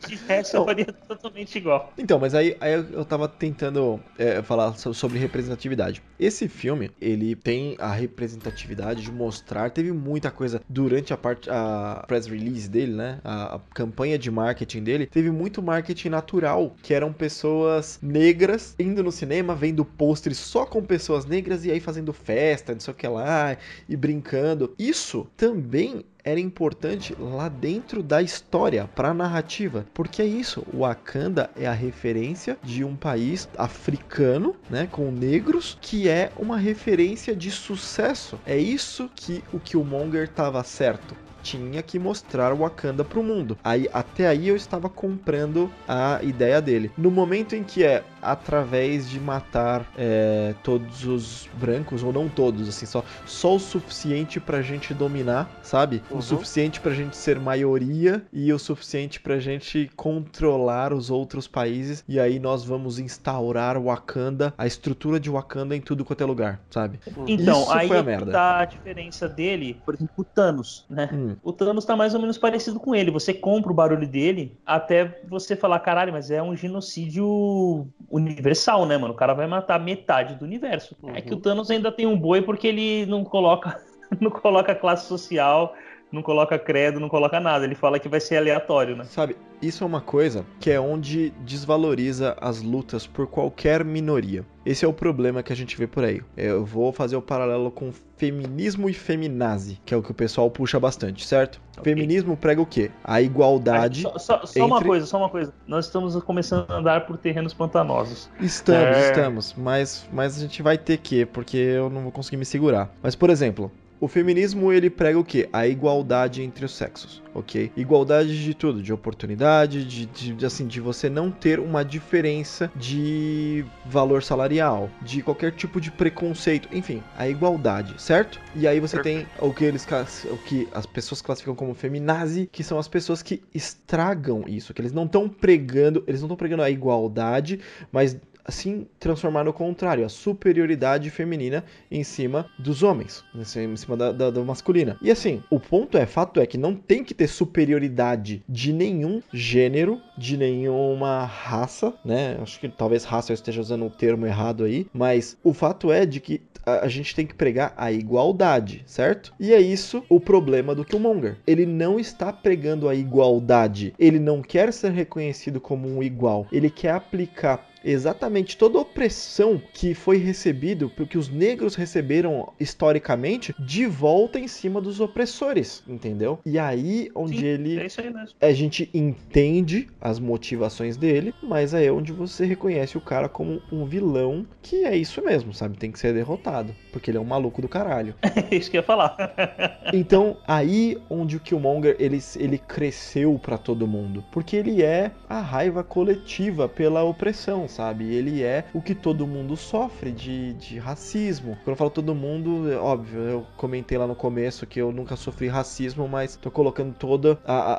Speaker 3: de resto eu faria totalmente igual.
Speaker 1: Então, mas aí, aí eu tava tentando é, falar so- sobre representatividade. Esse filme, ele tem a representatividade de mostrar, teve muita coisa durante a parte, a press release dele, né? A, a campanha de marketing dele, teve muito marketing natural, que eram pessoas negras indo no cinema, vendo pôsteres só com pessoas negras e aí fazendo festa, não sei o que lá, e brincando. Isso também era importante lá dentro da história, para a narrativa, porque é isso, o Wakanda é a referência de um país africano, né, com negros, que é uma referência de sucesso. É isso que o Killmonger estava certo. Tinha que mostrar o Wakanda pro mundo. Aí até aí eu estava comprando a ideia dele. No momento em que é através de matar é, todos os brancos ou não todos, assim só só o suficiente pra gente dominar, sabe?
Speaker 2: Uhum.
Speaker 1: O suficiente pra gente ser maioria e o suficiente pra gente controlar os outros países e aí nós vamos instaurar Wakanda, a estrutura de Wakanda em tudo quanto é lugar, sabe?
Speaker 3: Então,
Speaker 1: Isso
Speaker 3: aí
Speaker 1: foi a
Speaker 3: é
Speaker 1: merda.
Speaker 3: tá a diferença dele, por exemplo, o Thanos, né?
Speaker 1: Hum.
Speaker 3: O Thanos tá mais ou menos parecido com ele. Você compra o barulho dele até você falar, caralho, mas é um genocídio universal, né, mano? O cara vai matar metade do universo. É que o Thanos ainda tem um boi porque ele não coloca, não coloca classe social, não coloca credo, não coloca nada. Ele fala que vai ser aleatório, né?
Speaker 1: Sabe, isso é uma coisa que é onde desvaloriza as lutas por qualquer minoria. Esse é o problema que a gente vê por aí. Eu vou fazer o paralelo com feminismo e feminazi, que é o que o pessoal puxa bastante, certo?
Speaker 3: Ok.
Speaker 1: Feminismo prega o quê? A igualdade.
Speaker 3: Só, só- só uma
Speaker 1: entre-
Speaker 3: coisa, só uma coisa. Nós estamos começando a andar por terrenos pantanosos.
Speaker 1: Estamos,
Speaker 3: É.
Speaker 1: estamos, mas, mas a gente vai ter que, porque eu não vou conseguir me segurar. Mas, por exemplo, o feminismo ele prega o quê? A igualdade entre os sexos, ok? Igualdade de tudo, de oportunidade, de, de- assim, de você não ter uma diferença de valor salarial, de qualquer tipo de preconceito, enfim, a igualdade, certo? E aí você tem o que eles o que as pessoas classificam como feminazi, que são as pessoas que estragam isso, que eles não estão pregando, eles não estão pregando a igualdade, mas assim transformar no contrário, a superioridade feminina em cima dos homens, em cima da, da, da masculina. E assim, o ponto é, fato é que não tem que ter superioridade de nenhum gênero, de nenhuma raça, né? Acho que talvez raça eu esteja usando um termo errado aí, mas o fato é de que a a gente tem que pregar a igualdade, certo? E é isso o problema do Killmonger. Ele não está pregando a igualdade. Ele não quer ser reconhecido como um igual. Ele quer aplicar exatamente toda a opressão que foi recebido, que os negros receberam historicamente, de volta em cima dos opressores, entendeu? E aí onde
Speaker 3: Sim,
Speaker 1: ele
Speaker 3: É isso aí mesmo.
Speaker 1: a gente entende as motivações dele, mas aí é onde você reconhece o cara como um vilão, que é isso mesmo, sabe? Tem que ser derrotado, porque ele é um maluco do caralho.
Speaker 3: É isso que eu ia falar.
Speaker 1: Então, aí onde o Killmonger ele, ele cresceu pra todo mundo, porque ele é a raiva coletiva pela opressão, sabe? Ele é o que todo mundo sofre de, de racismo. Quando eu falo todo mundo, é óbvio, eu comentei lá no começo que eu nunca sofri racismo, mas tô colocando toda a, a-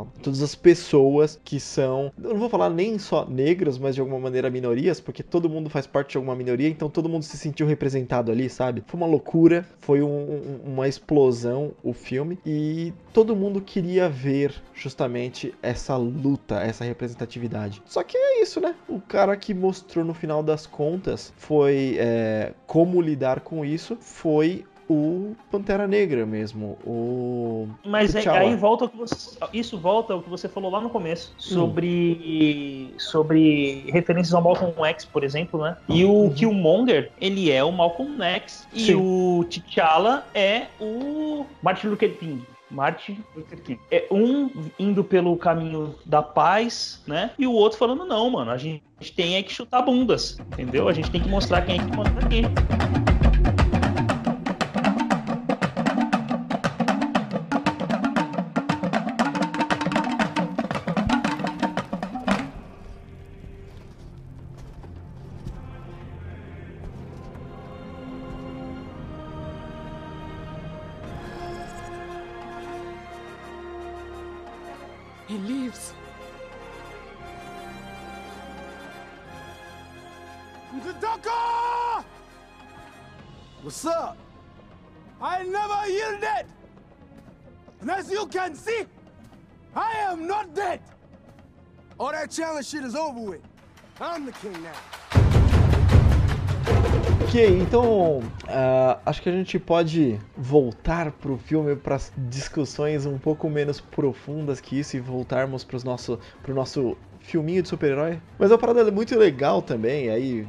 Speaker 1: a- todas as pessoas que são, eu não vou falar nem só negras, mas de alguma maneira minorias, porque todo mundo faz parte de alguma minoria, então todo mundo se sentiu representado ali, sabe? Foi uma loucura, foi um- um- uma explosão o filme e todo mundo queria ver justamente essa luta, essa representatividade. Só que é isso, né? O cara que mostrou no final das contas foi é, como lidar com isso foi o Pantera Negra mesmo, o
Speaker 3: Mas é-
Speaker 1: T'Challa.
Speaker 3: aí volta você, isso volta ao que você falou lá no começo sobre sobre referências ao Malcolm X, por exemplo, né? E o Killmonger, ele é o Malcolm X e
Speaker 1: Sim.
Speaker 3: o T'Challa é o Martin Luther King. Martin Luther King. É um indo pelo caminho da paz, né? E o outro falando, não, mano, a gente tem é que chutar bundas, entendeu? A gente tem que mostrar quem é que manda aqui.
Speaker 4: That challenge shit is over with. I'm the king now.
Speaker 1: Ok, então uh, acho que a gente pode voltar pro filme para discussões um pouco menos profundas que isso e voltarmos pro nosso, nosso filminho de super-herói. Mas é uma parada muito legal também, aí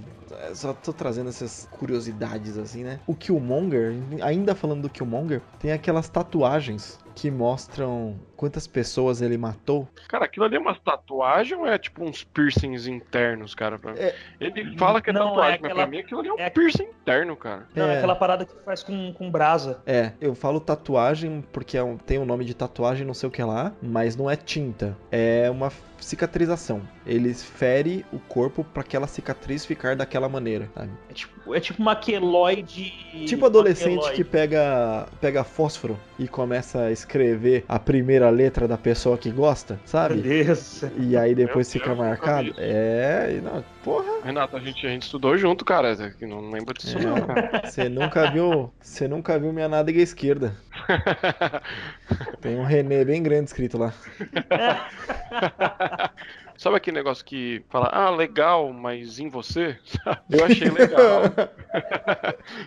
Speaker 1: só tô trazendo essas curiosidades assim, né? O Killmonger, ainda falando do Killmonger, tem aquelas tatuagens que mostram quantas pessoas ele matou.
Speaker 2: Cara, aquilo ali é uma tatuagem ou é tipo uns piercings internos, cara? Pra... É... Ele fala que é não, tatuagem, é aquela... mas pra mim aquilo ali é um é... piercing interno, cara.
Speaker 3: Não, é... aquela parada que faz com, com brasa.
Speaker 1: É, eu falo tatuagem porque é um, tem o um nome de tatuagem, não sei o que lá, mas não é tinta. É uma cicatrização. Ele fere o corpo para aquela cicatriz ficar daquela maneira, sabe?
Speaker 3: É tipo, é tipo uma queloide.
Speaker 1: Tipo adolescente que pega, pega fósforo e começa a escrever a primeira letra da pessoa que gosta, sabe?
Speaker 3: Deus.
Speaker 1: E aí depois Meu fica Deus, marcado. É, não, porra.
Speaker 2: Renato, a gente, a gente estudou junto, cara. Não lembro disso é, não, cara.
Speaker 1: Você nunca viu. Você nunca viu minha nádega esquerda. Tem um René bem grande escrito lá.
Speaker 2: Sabe aquele negócio que fala, ah, legal, mas em você? Eu achei legal.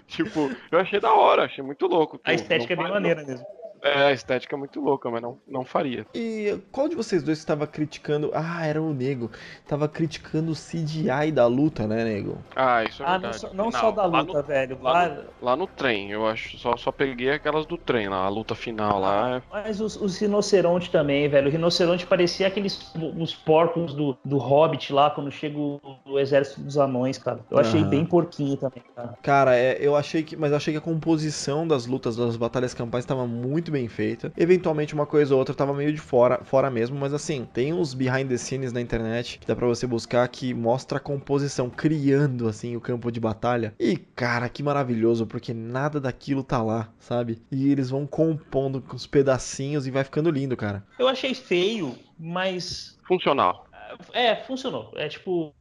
Speaker 2: tipo, eu achei da hora, achei muito louco.
Speaker 3: A estética é bem maneira mesmo.
Speaker 2: É, a estética é muito louca, mas não, não faria.
Speaker 1: E qual de vocês dois estava criticando? Ah, era o Nego. Tava criticando o CGI da luta, né, Nego?
Speaker 2: Ah, isso é
Speaker 3: ah,
Speaker 2: verdade.
Speaker 3: Não, não, não só da luta,
Speaker 2: no,
Speaker 3: velho.
Speaker 2: Lá, no, lá, no, trem, eu acho. Só, só peguei aquelas do trem lá, a luta final lá. É
Speaker 3: mas os, os rinocerontes também, velho. O rinoceronte parecia aqueles os porcos do, do Hobbit lá, quando chega o, o exército dos anões, cara. Eu achei bem porquinho também, cara.
Speaker 1: Cara, é, eu achei que. Mas eu achei que a composição das lutas, das batalhas campais, estava muito muito bem feita. Eventualmente uma coisa ou outra tava meio de fora, fora mesmo, mas assim, tem uns behind the scenes na internet que dá para você buscar que mostra a composição criando assim o campo de batalha. E cara, que maravilhoso, porque nada daquilo tá lá, sabe? E eles vão compondo os pedacinhos e vai ficando lindo, cara.
Speaker 3: Eu achei feio, mas
Speaker 2: funcional.
Speaker 3: É, funcionou. É tipo,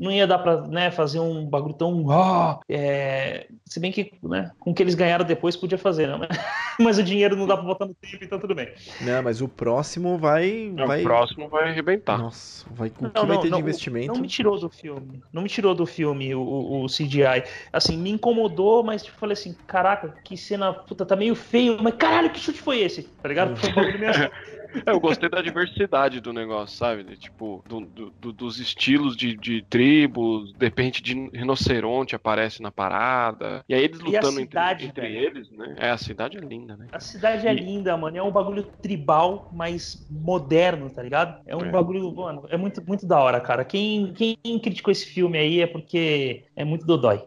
Speaker 3: não ia dar pra né, fazer um bagulho tão. Oh, é... Se bem que né, com o que eles ganharam depois podia fazer, né? mas o dinheiro não dá pra botar no tempo, então tudo bem.
Speaker 1: Não, mas o próximo vai. vai...
Speaker 2: O próximo vai arrebentar.
Speaker 1: Nossa, vai, o não, que não, vai ter
Speaker 3: não,
Speaker 1: de investimento?
Speaker 3: Não me tirou do filme. Não me tirou do filme o, o, o CGI. Assim, me incomodou, mas tipo, falei assim: caraca, que cena. Puta, tá meio feio, mas caralho, que chute foi esse? Tá ligado? Foi um bagulho meio assim.
Speaker 2: É, eu gostei da diversidade do negócio, sabe? De, tipo, do, do, dos estilos de, de tribos, de repente de rinoceronte aparece na parada. E aí eles lutando cidade, entre, entre eles, né? É, a cidade é linda, né?
Speaker 3: A cidade é linda, mano. É um bagulho tribal, mas moderno, tá ligado? É um é. bagulho, mano, é muito, muito da hora, cara. Quem, quem criticou esse filme aí é porque é muito dodói.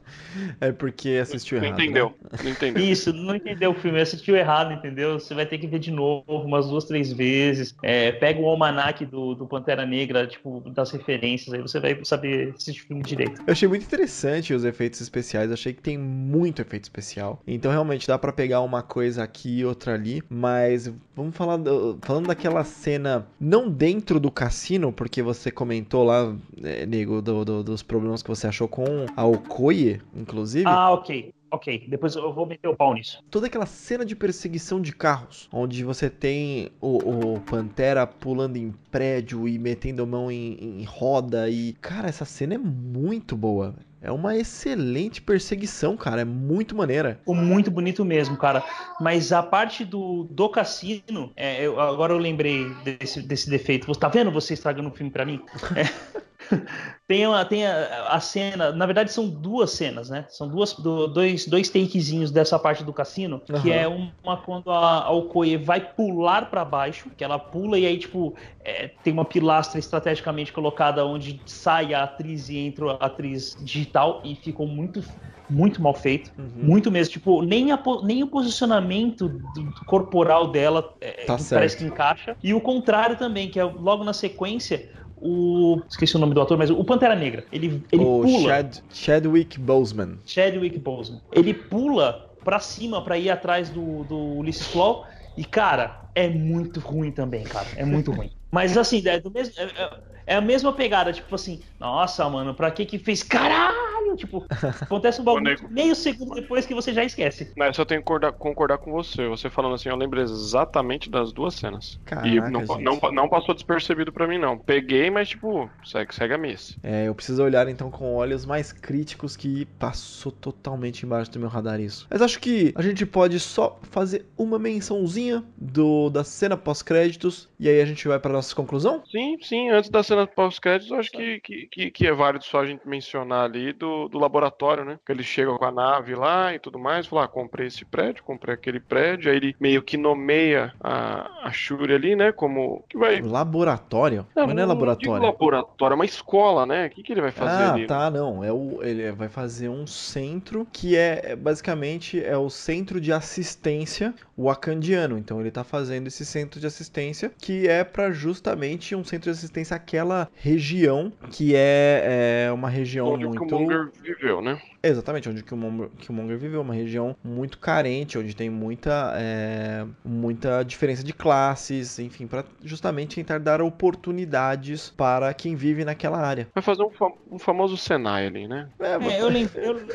Speaker 1: É porque assistiu
Speaker 2: não
Speaker 1: errado.
Speaker 2: Entendeu.
Speaker 1: Né?
Speaker 2: Não entendeu.
Speaker 3: Isso, não entendeu o filme, assistiu errado, entendeu? Você vai ter que ver de novo, umas duas, três vezes vezes. É, pega o almanac do, do Pantera Negra, tipo, das referências, aí você vai saber o filme direito.
Speaker 1: Eu achei muito interessante os efeitos especiais, eu achei que tem muito efeito especial. Então realmente dá para pegar uma coisa aqui e outra ali, mas vamos falar do, falando daquela cena não dentro do cassino, porque você comentou lá, é, nego, do, do, dos problemas que você achou com a Okoye, inclusive.
Speaker 3: Ah, ok ok, depois eu vou meter o pau nisso.
Speaker 1: Toda aquela cena de perseguição de carros, onde você tem o, o Pantera pulando em prédio e metendo mão em, em roda e. Cara, essa cena é muito boa. É uma excelente perseguição, cara. É muito maneira.
Speaker 3: Ficou muito bonito mesmo, cara. Mas a parte do, do cassino, é, eu, agora eu lembrei desse, desse defeito. Você tá vendo você estragando o filme para mim? É. tem uma, tem a, a, cena, na verdade são duas cenas, né? São duas, do, dois, dois takezinhos dessa parte do cassino, uhum. que é uma quando a, a Okoye vai pular para baixo, que ela pula e aí, tipo, é, tem uma pilastra estrategicamente colocada onde sai a atriz e entra a atriz digital e ficou muito muito mal feito, uhum. muito mesmo. Tipo, nem, a, nem o posicionamento do, corporal dela é, tá parece que encaixa. E o contrário também, que é logo na sequência, o. Esqueci o nome do ator, mas o Pantera Negra. Ele, ele o pula. Chad,
Speaker 1: Chadwick Boseman.
Speaker 3: Chadwick Boseman. Ele pula pra cima pra ir atrás do, do Ulysses Claw. E, cara, é muito ruim também, cara. É muito ruim. Mas assim, é, do mesmo, é, é, é, a mesma pegada, tipo assim, nossa, mano, pra que que fez? Caralho! Bagulho, tipo, acontece um bagulho
Speaker 2: nego.
Speaker 3: meio segundo depois que você já esquece.
Speaker 2: Mas eu tenho que concordar, concordar com você. Você falando assim, eu lembro exatamente das duas cenas. e
Speaker 1: Caraca,
Speaker 2: não,
Speaker 1: gente.
Speaker 2: não, não passou despercebido pra mim, não. Peguei, mas tipo, segue, segue a miss.
Speaker 1: É, eu preciso olhar então com olhos mais críticos que passou totalmente embaixo do meu radar isso. Mas acho que a gente pode só fazer uma mençãozinha do da cena pós-créditos e aí a gente vai para nossa conclusão?
Speaker 2: Sim, sim, antes da cena pós-créditos, eu acho que, que, que, que é válido só a gente mencionar ali do, do laboratório, né? Que eles chegam com a nave lá e tudo mais, falar, ah, comprei esse prédio, comprei aquele prédio, aí ele meio que nomeia a, a Shuri ali, né? Como que vai.
Speaker 1: Laboratório? Mas não é laboratório.
Speaker 2: laboratório, é uma escola, né? O que, que ele vai fazer
Speaker 1: Ah,
Speaker 2: ali?
Speaker 1: tá, não. É o, ele vai fazer um centro que é é, basicamente é o centro de assistência wakandiano. Então ele tá fazendo esse centro de assistência que é para justamente um centro de assistência àquela região que é, é uma região
Speaker 2: Onde o
Speaker 1: muito
Speaker 2: Killmonger viveu, né?
Speaker 1: Exatamente, onde o Killmonger, Killmonger viveu, uma região muito carente, onde tem muita, é, muita diferença de classes, enfim, para justamente tentar dar oportunidades para quem vive naquela área.
Speaker 2: Vai fazer um, fam- um famoso Senai ali, né?
Speaker 1: É,
Speaker 3: É, eu, lem- eu-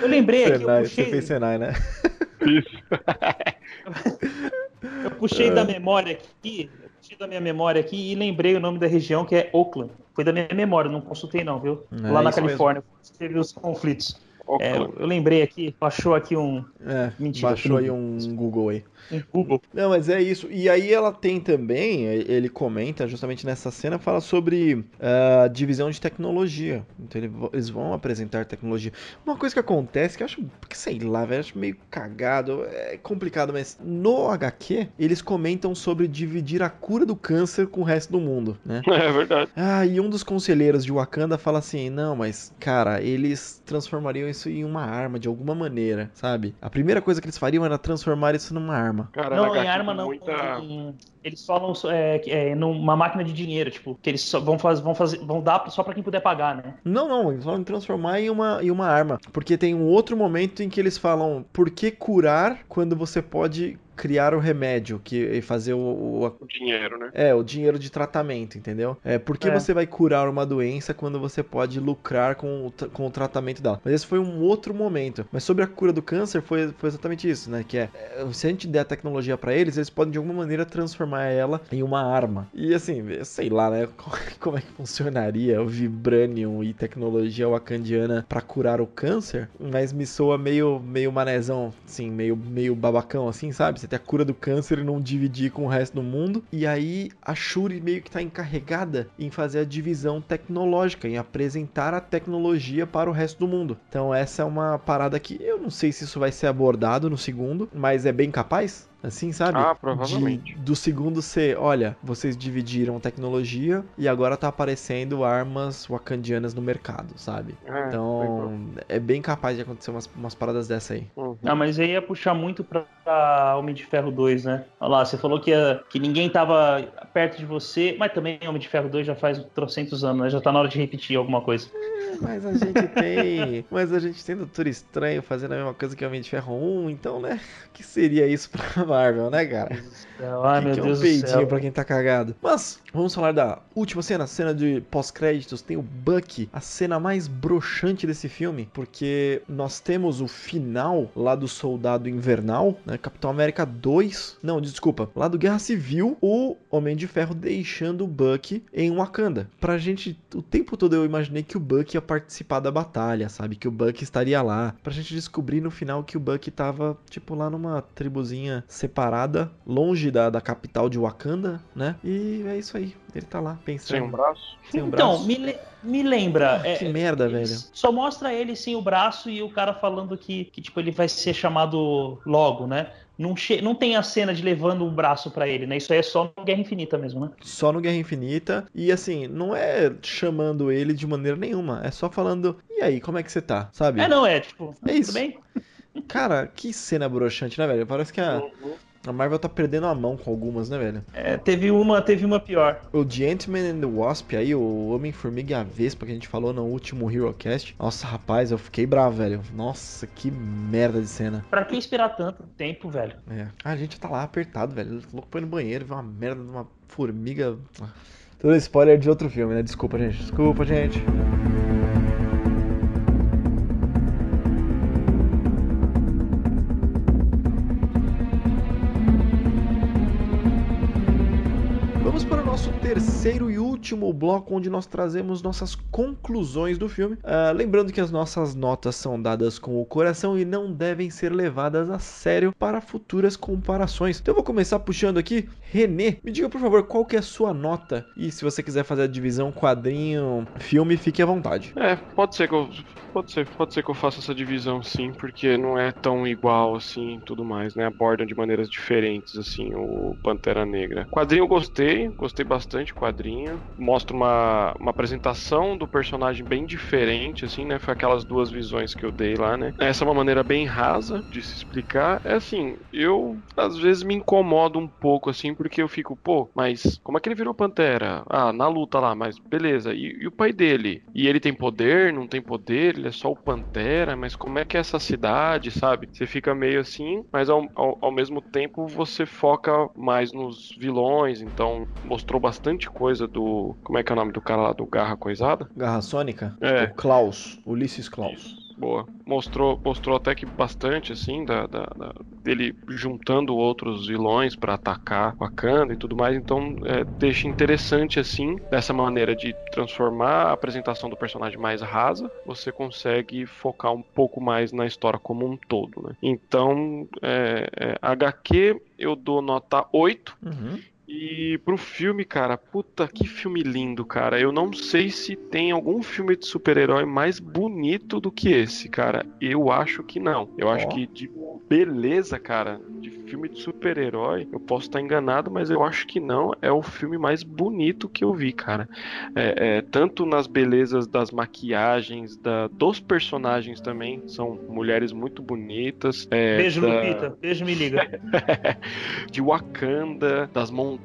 Speaker 3: eu lembrei aqui, eu
Speaker 1: Senai, você
Speaker 3: puxei,
Speaker 1: fez Senai, né?
Speaker 2: Isso.
Speaker 3: eu puxei da memória aqui, eu puxei da minha memória aqui e lembrei o nome da região que é Oakland. Foi da minha memória, não consultei não, viu?
Speaker 1: É,
Speaker 3: Lá na Califórnia, teve os conflitos. É, eu lembrei aqui, achou aqui um,
Speaker 1: É,
Speaker 3: Mentira,
Speaker 1: baixou aí um Google aí.
Speaker 3: Um Google.
Speaker 1: Não, mas é isso. E aí ela tem também, ele comenta justamente nessa cena, fala sobre a divisão de tecnologia. Então ele- eles vão apresentar tecnologia. Uma coisa que acontece que eu acho, que sei lá, velho, acho meio cagado, é complicado, mas no HQ eles comentam sobre dividir a cura do câncer com o resto do mundo, né?
Speaker 2: É verdade.
Speaker 1: Ah, e um dos conselheiros de Wakanda fala assim: não, mas, cara, eles transformariam isso em uma arma de alguma maneira, sabe? A primeira coisa que eles fariam era transformar isso numa arma.
Speaker 2: Cara,
Speaker 3: não, em arma não.
Speaker 2: Muita...
Speaker 3: em- eles falam é, que é, numa máquina de dinheiro, tipo, que eles só vão fazer, vão fazer, vão dar só pra quem puder pagar, né?
Speaker 1: Não, não, eles vão transformar em uma, em uma arma. Porque tem um outro momento em que eles falam: por que curar quando você pode criar o remédio que, e fazer o, o-
Speaker 2: O dinheiro, né?
Speaker 1: É, o dinheiro de tratamento, entendeu? É, por que
Speaker 3: É.
Speaker 1: você vai curar uma doença quando você pode lucrar com o, com o tratamento dela? Mas esse foi um outro momento. Mas sobre a cura do câncer foi, foi exatamente isso, né? Que é, é, se a gente der a tecnologia pra eles, eles podem de alguma maneira transformar ela em uma arma. E assim, eu sei lá, né? Como é que funcionaria o vibranium e tecnologia wakandiana pra curar o câncer? Mas me soa meio, meio manezão, assim, meio, meio babacão, assim, sabe? Você ter a cura do câncer e não dividir com o resto do mundo. E aí a Shuri meio que tá encarregada em fazer a divisão tecnológica, em apresentar a tecnologia para o resto do mundo. Então essa é uma parada que eu não sei se isso vai ser abordado no segundo, mas é bem capaz. Assim, sabe?
Speaker 2: Ah, provavelmente.
Speaker 1: De- do segundo ser, olha, vocês dividiram tecnologia e agora tá aparecendo armas wakandianas no mercado, sabe?
Speaker 2: É,
Speaker 1: Então, é bem capaz de acontecer umas, umas paradas dessa aí.
Speaker 2: Uhum.
Speaker 3: Ah, mas aí ia puxar muito pra Homem de Ferro 2, né? Olha lá, você falou que, que ninguém tava perto de você, mas também Homem de Ferro 2 já faz trocentos anos, né? Já tá na hora de repetir alguma coisa.
Speaker 1: Mas a gente tem. mas a gente tem Doutor Estranho fazendo a mesma coisa que Homem de Ferro 1, então, né? O que seria isso pra Marvel, né, cara?
Speaker 3: Ai,
Speaker 1: que
Speaker 3: meu
Speaker 1: que é
Speaker 3: Deus
Speaker 1: um
Speaker 3: do
Speaker 1: peidinho pra quem tá cagado. Mas, vamos falar da última cena, cena de pós-créditos. Tem o Bucky, a cena mais broxante desse filme, porque nós temos o final lá do Soldado Invernal, né? Capitão América 2. Não, desculpa, lá do Guerra Civil, o Homem de Ferro deixando o Bucky em Wakanda. Pra gente, o tempo todo eu imaginei que o Bucky ia participar da batalha, sabe? Que o Bucky estaria lá. Pra gente descobrir no final que o Bucky tava, tipo, lá numa tribuzinha separada, longe da, da capital de Wakanda, né? E é isso aí. Ele tá lá, pensando.
Speaker 2: Sem um braço.
Speaker 1: Sem um
Speaker 3: então,
Speaker 1: braço.
Speaker 3: me, le- me lembra. é,
Speaker 1: Que merda,
Speaker 3: eles-
Speaker 1: velho.
Speaker 3: Só mostra ele sem o braço e o cara falando que, que tipo, ele vai ser chamado logo, né? Não, não tem a cena de levando o braço pra ele, né? Isso aí é só no Guerra Infinita mesmo, né?
Speaker 1: Só no Guerra Infinita. E assim, não é chamando ele de maneira nenhuma. É só falando, e aí, como é que você tá? Sabe?
Speaker 3: É, não, é, tipo,
Speaker 1: É isso.
Speaker 3: tudo bem?
Speaker 1: Cara, que cena broxante, né, velho? Parece que a,
Speaker 2: Uhum.
Speaker 1: A Marvel tá perdendo a mão com algumas, né, velho?
Speaker 3: É, teve uma, teve uma pior.
Speaker 1: O The Ant-Man and the Wasp aí, o Homem-Formiga e a Vespa que a gente falou no último HeroCast. Nossa, rapaz, eu fiquei bravo, velho. Nossa, que merda de cena.
Speaker 3: Pra que esperar tanto tempo, velho?
Speaker 1: É. Ah, a gente tá lá apertado, velho. O louco foi no banheiro, viu uma merda de uma formiga. Ah. Todo spoiler de outro filme, né? Desculpa, gente. Desculpa, gente. Nosso terceiro e último bloco, onde nós trazemos nossas conclusões do filme. Uh, lembrando que as nossas notas são dadas com o coração e não devem ser levadas a sério para futuras comparações. Então eu vou começar puxando aqui. Renê, me diga por favor qual que é a sua nota e se você quiser fazer a divisão quadrinho, filme, fique à vontade.
Speaker 2: É, pode ser que eu pode ser, pode ser que eu faça essa divisão sim, porque não é tão igual assim, tudo mais, né? Abordam de maneiras diferentes assim o Pantera Negra. Quadrinho eu gostei, gostei bastante quadrinho. Mostra uma, uma apresentação do personagem bem diferente assim, né? Foi aquelas duas visões que eu dei lá, né? Essa é uma maneira bem rasa de se explicar. É assim, eu às vezes me incomodo um pouco assim, porque eu fico, pô, mas como é que ele virou Pantera? Ah, na luta lá, mas beleza. E, e o pai dele? E ele tem poder? Não tem poder? Ele é só o Pantera? Mas como é que é essa cidade, sabe? Você fica meio assim, mas ao, ao, ao mesmo tempo você foca mais nos vilões, então mostrou bastante coisa do. Como é que é o nome do cara lá do Garra Coisada?
Speaker 1: Garra Sônica?
Speaker 2: É.
Speaker 1: O Klaus, Ulisses Klaus.
Speaker 2: Boa. Mostrou, mostrou até que bastante, assim, da, da, da dele juntando outros vilões para atacar Wakanda e tudo mais. Então, é, deixa interessante, assim, dessa maneira de transformar a apresentação do personagem mais rasa, você consegue focar um pouco mais na história como um todo, né? Então, é, é, HQ eu dou nota 8.
Speaker 1: Uhum.
Speaker 2: E pro filme, cara, puta que filme lindo, cara. Eu não sei se tem algum filme de super-herói mais bonito do que esse, cara. Eu acho que não. Eu acho que de beleza, cara, de filme de super-herói, eu posso estar enganado, mas eu acho que não. É o filme mais bonito que eu vi, cara. É, é, tanto nas belezas das maquiagens, da, dos personagens também. São mulheres muito bonitas. é,
Speaker 3: Beijo,
Speaker 2: da-
Speaker 3: Lupita. Beijo, me liga.
Speaker 2: de Wakanda, das montanhas,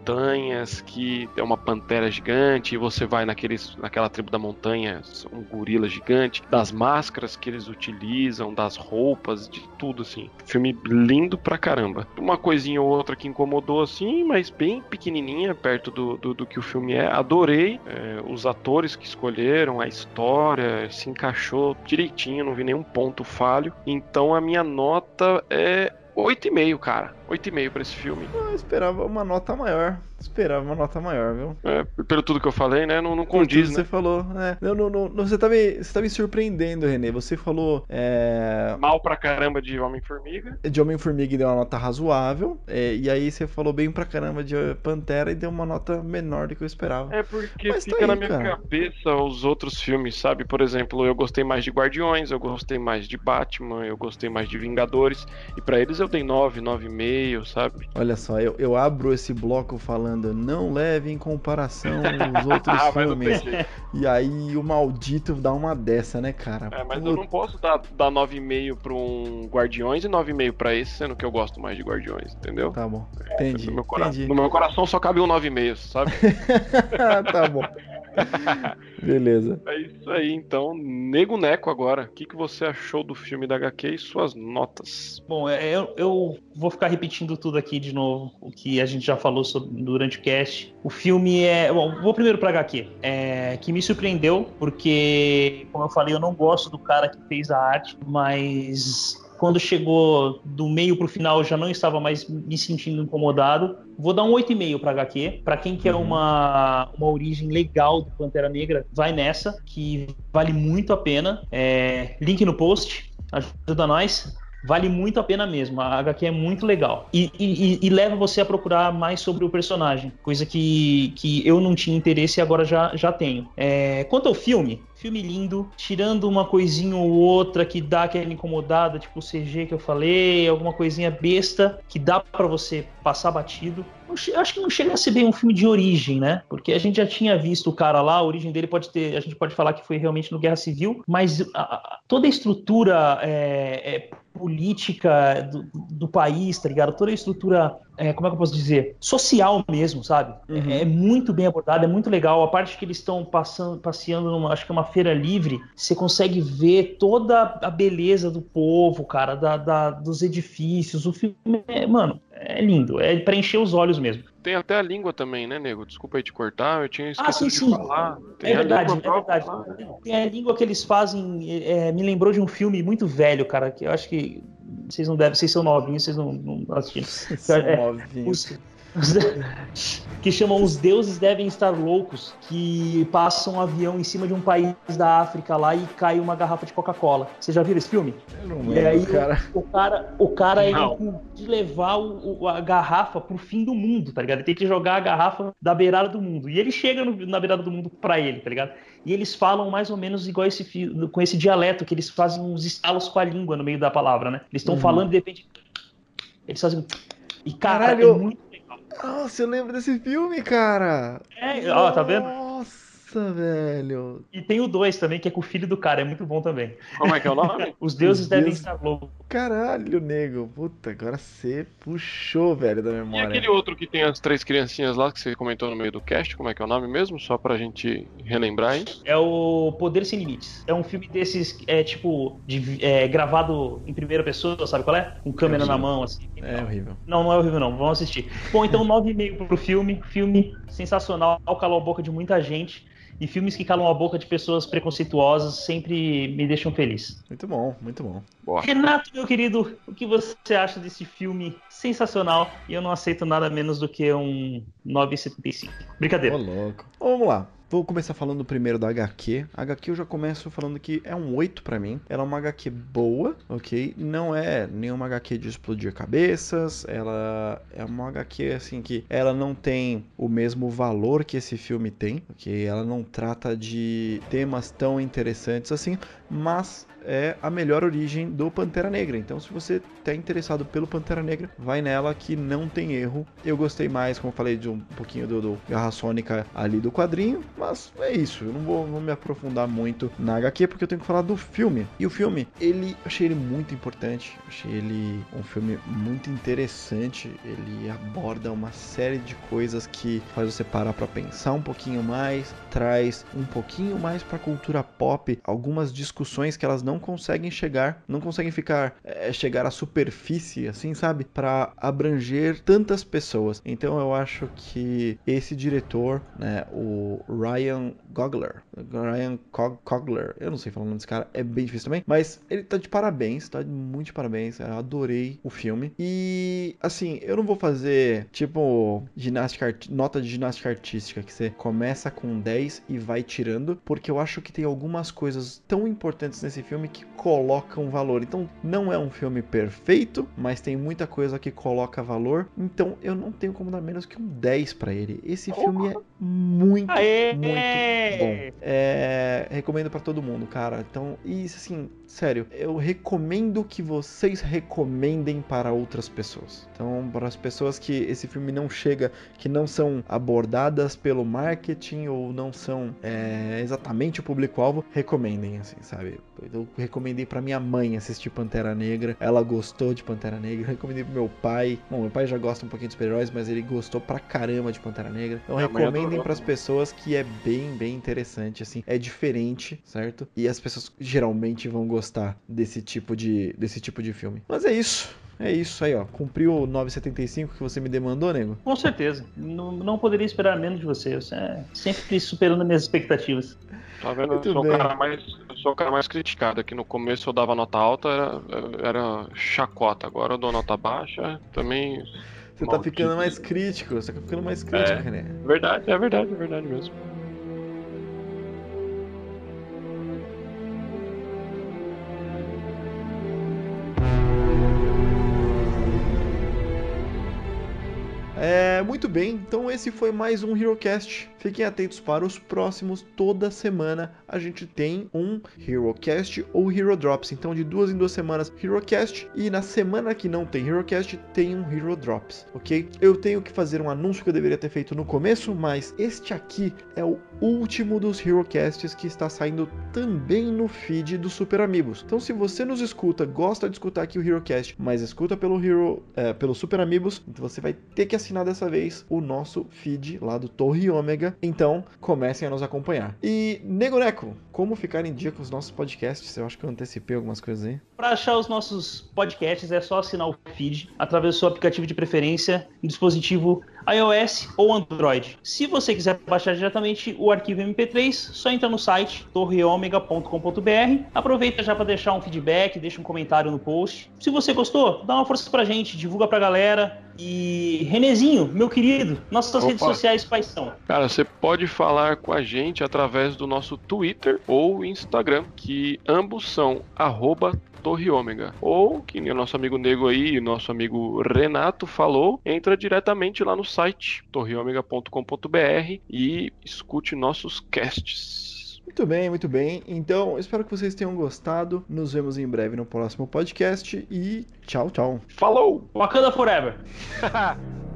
Speaker 2: que é uma pantera gigante, e você vai naqueles, naquela tribo da montanha, um gorila gigante, das máscaras que eles utilizam, das roupas, de tudo assim. Filme lindo pra caramba. Uma coisinha ou outra que incomodou assim, mas bem pequenininha perto do, do, do que o filme é. Adorei é, os atores que escolheram, a história, se encaixou direitinho, não vi nenhum ponto falho. Então a minha nota é 8,5, cara. 8,5 pra esse filme.
Speaker 1: Eu esperava uma nota maior. Esperava uma nota maior, viu?
Speaker 2: É, pelo tudo que eu falei, né? Não, não condiz, né?
Speaker 1: Você falou, né? Não, não, não, você, tá me, você tá me surpreendendo, Renê. Você falou é,
Speaker 2: Mal pra caramba de Homem-Formiga.
Speaker 1: de Homem-Formiga e deu uma nota razoável. é, e aí você falou bem pra caramba de Pantera e deu uma nota menor do que eu esperava.
Speaker 2: É porque
Speaker 1: Mas tá
Speaker 2: fica
Speaker 1: aí,
Speaker 2: na minha
Speaker 1: cara.
Speaker 2: cabeça os outros filmes, sabe? Por exemplo, eu gostei mais de Guardiões, eu gostei mais de Batman, eu gostei mais de Vingadores. E pra eles eu dei 9, 9,5, sabe?
Speaker 1: Olha só, eu, eu abro esse bloco falando não leve em comparação os outros
Speaker 2: Ah,
Speaker 1: filmes. E aí o maldito dá uma dessa, né, cara?
Speaker 2: É, mas eu
Speaker 1: Puta,
Speaker 2: não posso dar, dar 9,5 pra um Guardiões e 9,5 pra esse, sendo que eu gosto mais de Guardiões, entendeu?
Speaker 1: Tá bom, entendi,
Speaker 2: no, meu cora-
Speaker 1: entendi.
Speaker 2: no meu coração só cabe um 9,5, sabe?
Speaker 1: tá bom. Beleza.
Speaker 2: É isso aí, então. Nego Neco agora. O que, que você achou do filme da HQ e suas notas?
Speaker 3: Bom, é, eu, eu vou ficar repetindo tudo aqui de novo, o que a gente já falou sobre- durante o cast. O filme é. Bom, vou primeiro pra HQ. É, que me surpreendeu, porque, como eu falei, eu não gosto do cara que fez a arte, mas. Quando chegou do meio pro final, eu já não estava mais me sentindo incomodado. Vou dar um 8,5 pra HQ. Pra quem quer
Speaker 1: Uhum.
Speaker 3: uma, uma origem legal do Pantera Negra, vai nessa, que vale muito a pena. É, link no post, ajuda nós. Vale muito a pena mesmo. A HQ é muito legal. E, e- e- leva você a procurar mais sobre o personagem. Coisa que, que eu não tinha interesse e agora já, já tenho. É, quanto ao filme, filme lindo. Tirando uma coisinha ou outra que dá aquela incomodada, tipo o CG que eu falei, alguma coisinha besta que dá pra você passar batido. Che- Acho que não chega a ser bem um filme de origem, né? Porque a gente já tinha visto o cara lá, a origem dele pode ter. A gente pode falar que foi realmente no Guerra Civil, mas a- a- toda a estrutura é, é, política do, do país, tá ligado? Toda a estrutura, é, como é que eu posso dizer? Social mesmo, sabe?
Speaker 1: Uhum.
Speaker 3: É, é muito bem abordado, é muito legal. A parte que eles estão passando, passeando numa, acho que é uma feira livre, você consegue ver toda a beleza do povo, cara, da, da- dos edifícios. O filme é, mano, é lindo. É pra encher os olhos mesmo.
Speaker 2: Tem até a língua também, né, nego? Desculpa aí te cortar, eu tinha
Speaker 3: Ah,
Speaker 2: esquecido
Speaker 3: sim,
Speaker 2: de
Speaker 3: sim.
Speaker 2: falar. Tem
Speaker 3: É verdade, é verdade.
Speaker 2: lá.
Speaker 3: Tem a língua que eles fazem, é, me lembrou de um filme muito velho, cara, que eu acho que vocês não devem, vocês são novinhos, vocês não, não assistiram.
Speaker 1: São
Speaker 3: É,
Speaker 1: novinhos.
Speaker 3: Os- que chamam Os Deuses Devem Estar Loucos, que passa um avião em cima de um país da África lá e cai uma garrafa de Coca-Cola. Você já viu esse filme?
Speaker 1: Eu não
Speaker 3: E aí
Speaker 1: cara.
Speaker 3: o cara, o cara ele
Speaker 2: Não.
Speaker 3: tem de levar o- o- a garrafa pro fim do mundo, tá ligado? Ele tem que jogar a garrafa da beirada do mundo. E ele chega no- na beirada do mundo pra ele, tá ligado? E eles falam mais ou menos igual esse com esse dialeto, que eles fazem uns estalos com a língua no meio da palavra, né? Eles estão
Speaker 1: Uhum.
Speaker 3: falando e de repente. Eles fazem. E cara,
Speaker 1: Caralho!
Speaker 3: é muito.
Speaker 1: Nossa, eu lembro desse filme, cara.
Speaker 3: É, ó, tá vendo?
Speaker 1: Nossa, velho.
Speaker 3: E tem o 2 também, que é com o filho do cara, é muito bom também.
Speaker 2: Como é que é o nome?
Speaker 3: Os deuses
Speaker 1: Os
Speaker 3: devem
Speaker 1: deuses-
Speaker 3: estar loucos.
Speaker 1: Caralho, nego. Puta, agora você puxou, velho, da
Speaker 2: E
Speaker 1: memória.
Speaker 2: aquele outro que tem as três criancinhas lá que você comentou no meio do cast, como é que é o nome mesmo? Só pra gente relembrar aí.
Speaker 3: É o Poder Sem Limites. É um filme desses, é tipo, de- é, gravado em primeira pessoa, sabe qual é? Com câmera
Speaker 1: É
Speaker 3: na mão, assim.
Speaker 1: É horrível.
Speaker 3: Não, não é horrível não, vamos assistir. Bom, então 9,5 pro filme. Filme sensacional, calou a boca de muita gente. E filmes que calam a boca de pessoas preconceituosas sempre me deixam feliz.
Speaker 1: Muito bom, muito bom.
Speaker 2: Boa.
Speaker 3: Renato, meu querido, o que você acha desse filme sensacional? E eu não aceito nada menos do que um 9,75.
Speaker 1: Ô,
Speaker 3: Brincadeira.
Speaker 1: louco. Vamos lá. Vou começar falando primeiro da HQ. A HQ eu já começo falando que é um 8 pra mim. Ela é uma HQ boa, ok? Não é nenhuma HQ de explodir cabeças. Ela é uma HQ assim que ela não tem o mesmo valor que esse filme tem, ok? Ela não trata de temas tão interessantes assim, mas é a melhor origem do Pantera Negra. Então, se você está interessado pelo Pantera Negra, vai nela que não tem erro. Eu gostei mais, como falei, de um pouquinho do, do Garra Sônica ali do quadrinho, mas é isso. Eu não vou, me aprofundar muito na HQ porque eu tenho que falar do filme. E o filme, ele, achei ele muito importante. Achei ele um filme muito interessante. Ele aborda uma série de coisas que faz você parar para pensar um pouquinho mais, traz um pouquinho mais para a cultura pop, algumas discussões que elas não conseguem chegar, não conseguem ficar é, chegar à superfície, assim, sabe, para abranger tantas pessoas. Então eu acho que esse diretor, né, o Ryan Gogler, Ryan Cog Cogler, eu não sei falar o nome desse cara, é bem difícil também, mas ele tá de parabéns, tá muito de parabéns. Eu adorei o filme e assim, eu não vou fazer tipo ginástica nota de ginástica artística que você começa com 10 e vai tirando, porque eu acho que tem algumas coisas tão importantes nesse filme que colocam valor. Então, não é um filme perfeito, mas tem muita coisa que coloca valor. Então, eu não tenho como dar menos que um 10 pra ele. Esse filme é muito
Speaker 3: Aê!
Speaker 1: muito bom. É, recomendo pra todo mundo, cara. Então, isso assim, sério, eu recomendo que vocês recomendem para outras pessoas. Então, para as pessoas que esse filme não chega, que não são abordadas pelo marketing ou não são é, exatamente o público-alvo, recomendem, assim, sabe? Eu recomendei pra minha mãe assistir Pantera Negra, ela gostou de Pantera Negra. Recomendei pro meu pai. Bom, meu pai já gosta um pouquinho de super-heróis, mas ele gostou pra caramba de Pantera Negra. Então,
Speaker 2: Minha
Speaker 1: recomendem para as pessoas que é bem, bem interessante, assim, é diferente, certo? E as pessoas geralmente vão gostar desse tipo de, desse tipo de filme. Mas é isso. É isso aí, ó. Cumpriu o 975 que você me demandou, nego?
Speaker 3: Com certeza. Não, não poderia esperar menos de você. Você é sempre superando minhas expectativas.
Speaker 2: Tá vendo? Eu sou, o cara mais, eu sou o cara mais criticado. Aqui no começo eu dava nota alta, era, era chacota. Agora eu dou nota baixa, também.
Speaker 1: Você tá
Speaker 2: Maldito.
Speaker 1: ficando mais crítico, você tá ficando mais crítico,
Speaker 2: É.
Speaker 1: René.
Speaker 2: Verdade, é verdade, é verdade mesmo.
Speaker 1: É, muito bem, então esse foi mais um HeroCast. Fiquem atentos para os próximos. Toda semana a gente tem um HeroCast ou Hero Drops. Então, de duas em duas semanas, HeroCast. E na semana que não tem HeroCast, tem um Hero Drops, ok? Eu tenho que fazer um anúncio que eu deveria ter feito no começo, mas este aqui é o último dos HeroCasts que está saindo também no feed do Super Amigos. Então, se você nos escuta, gosta de escutar aqui o HeroCast, mas escuta pelo Hero, é, pelo Super Amigos, então você vai ter que assinar dessa vez o nosso feed lá do Torre Ômega. Então, comecem a nos acompanhar. E, Nego Neco, como ficar em dia com os nossos podcasts? Eu acho que eu antecipei algumas coisas aí.
Speaker 3: Para achar os nossos podcasts é só assinar o feed através do seu aplicativo de preferência em dispositivo iOS ou Android. Se você quiser baixar diretamente o arquivo MP3, só entra no site torreomega.com.br. Aproveita já para deixar um feedback, deixa um comentário no post. Se você gostou, dá uma força pra gente, divulga pra galera, E Renezinho, meu querido, nossas
Speaker 2: Opa.
Speaker 3: redes sociais quais são?
Speaker 2: Cara, você pode falar com a gente através do nosso Twitter ou Instagram, que ambos são arroba Torre Ômega. Ou, que nem o nosso amigo Nego aí, nosso amigo Renato falou, entra diretamente lá no site torreomega.com.br e escute nossos casts.
Speaker 1: Muito bem, muito bem. Então, espero que vocês tenham gostado. Nos vemos em breve no próximo podcast e tchau, tchau.
Speaker 2: Falou!
Speaker 3: Wakanda Forever.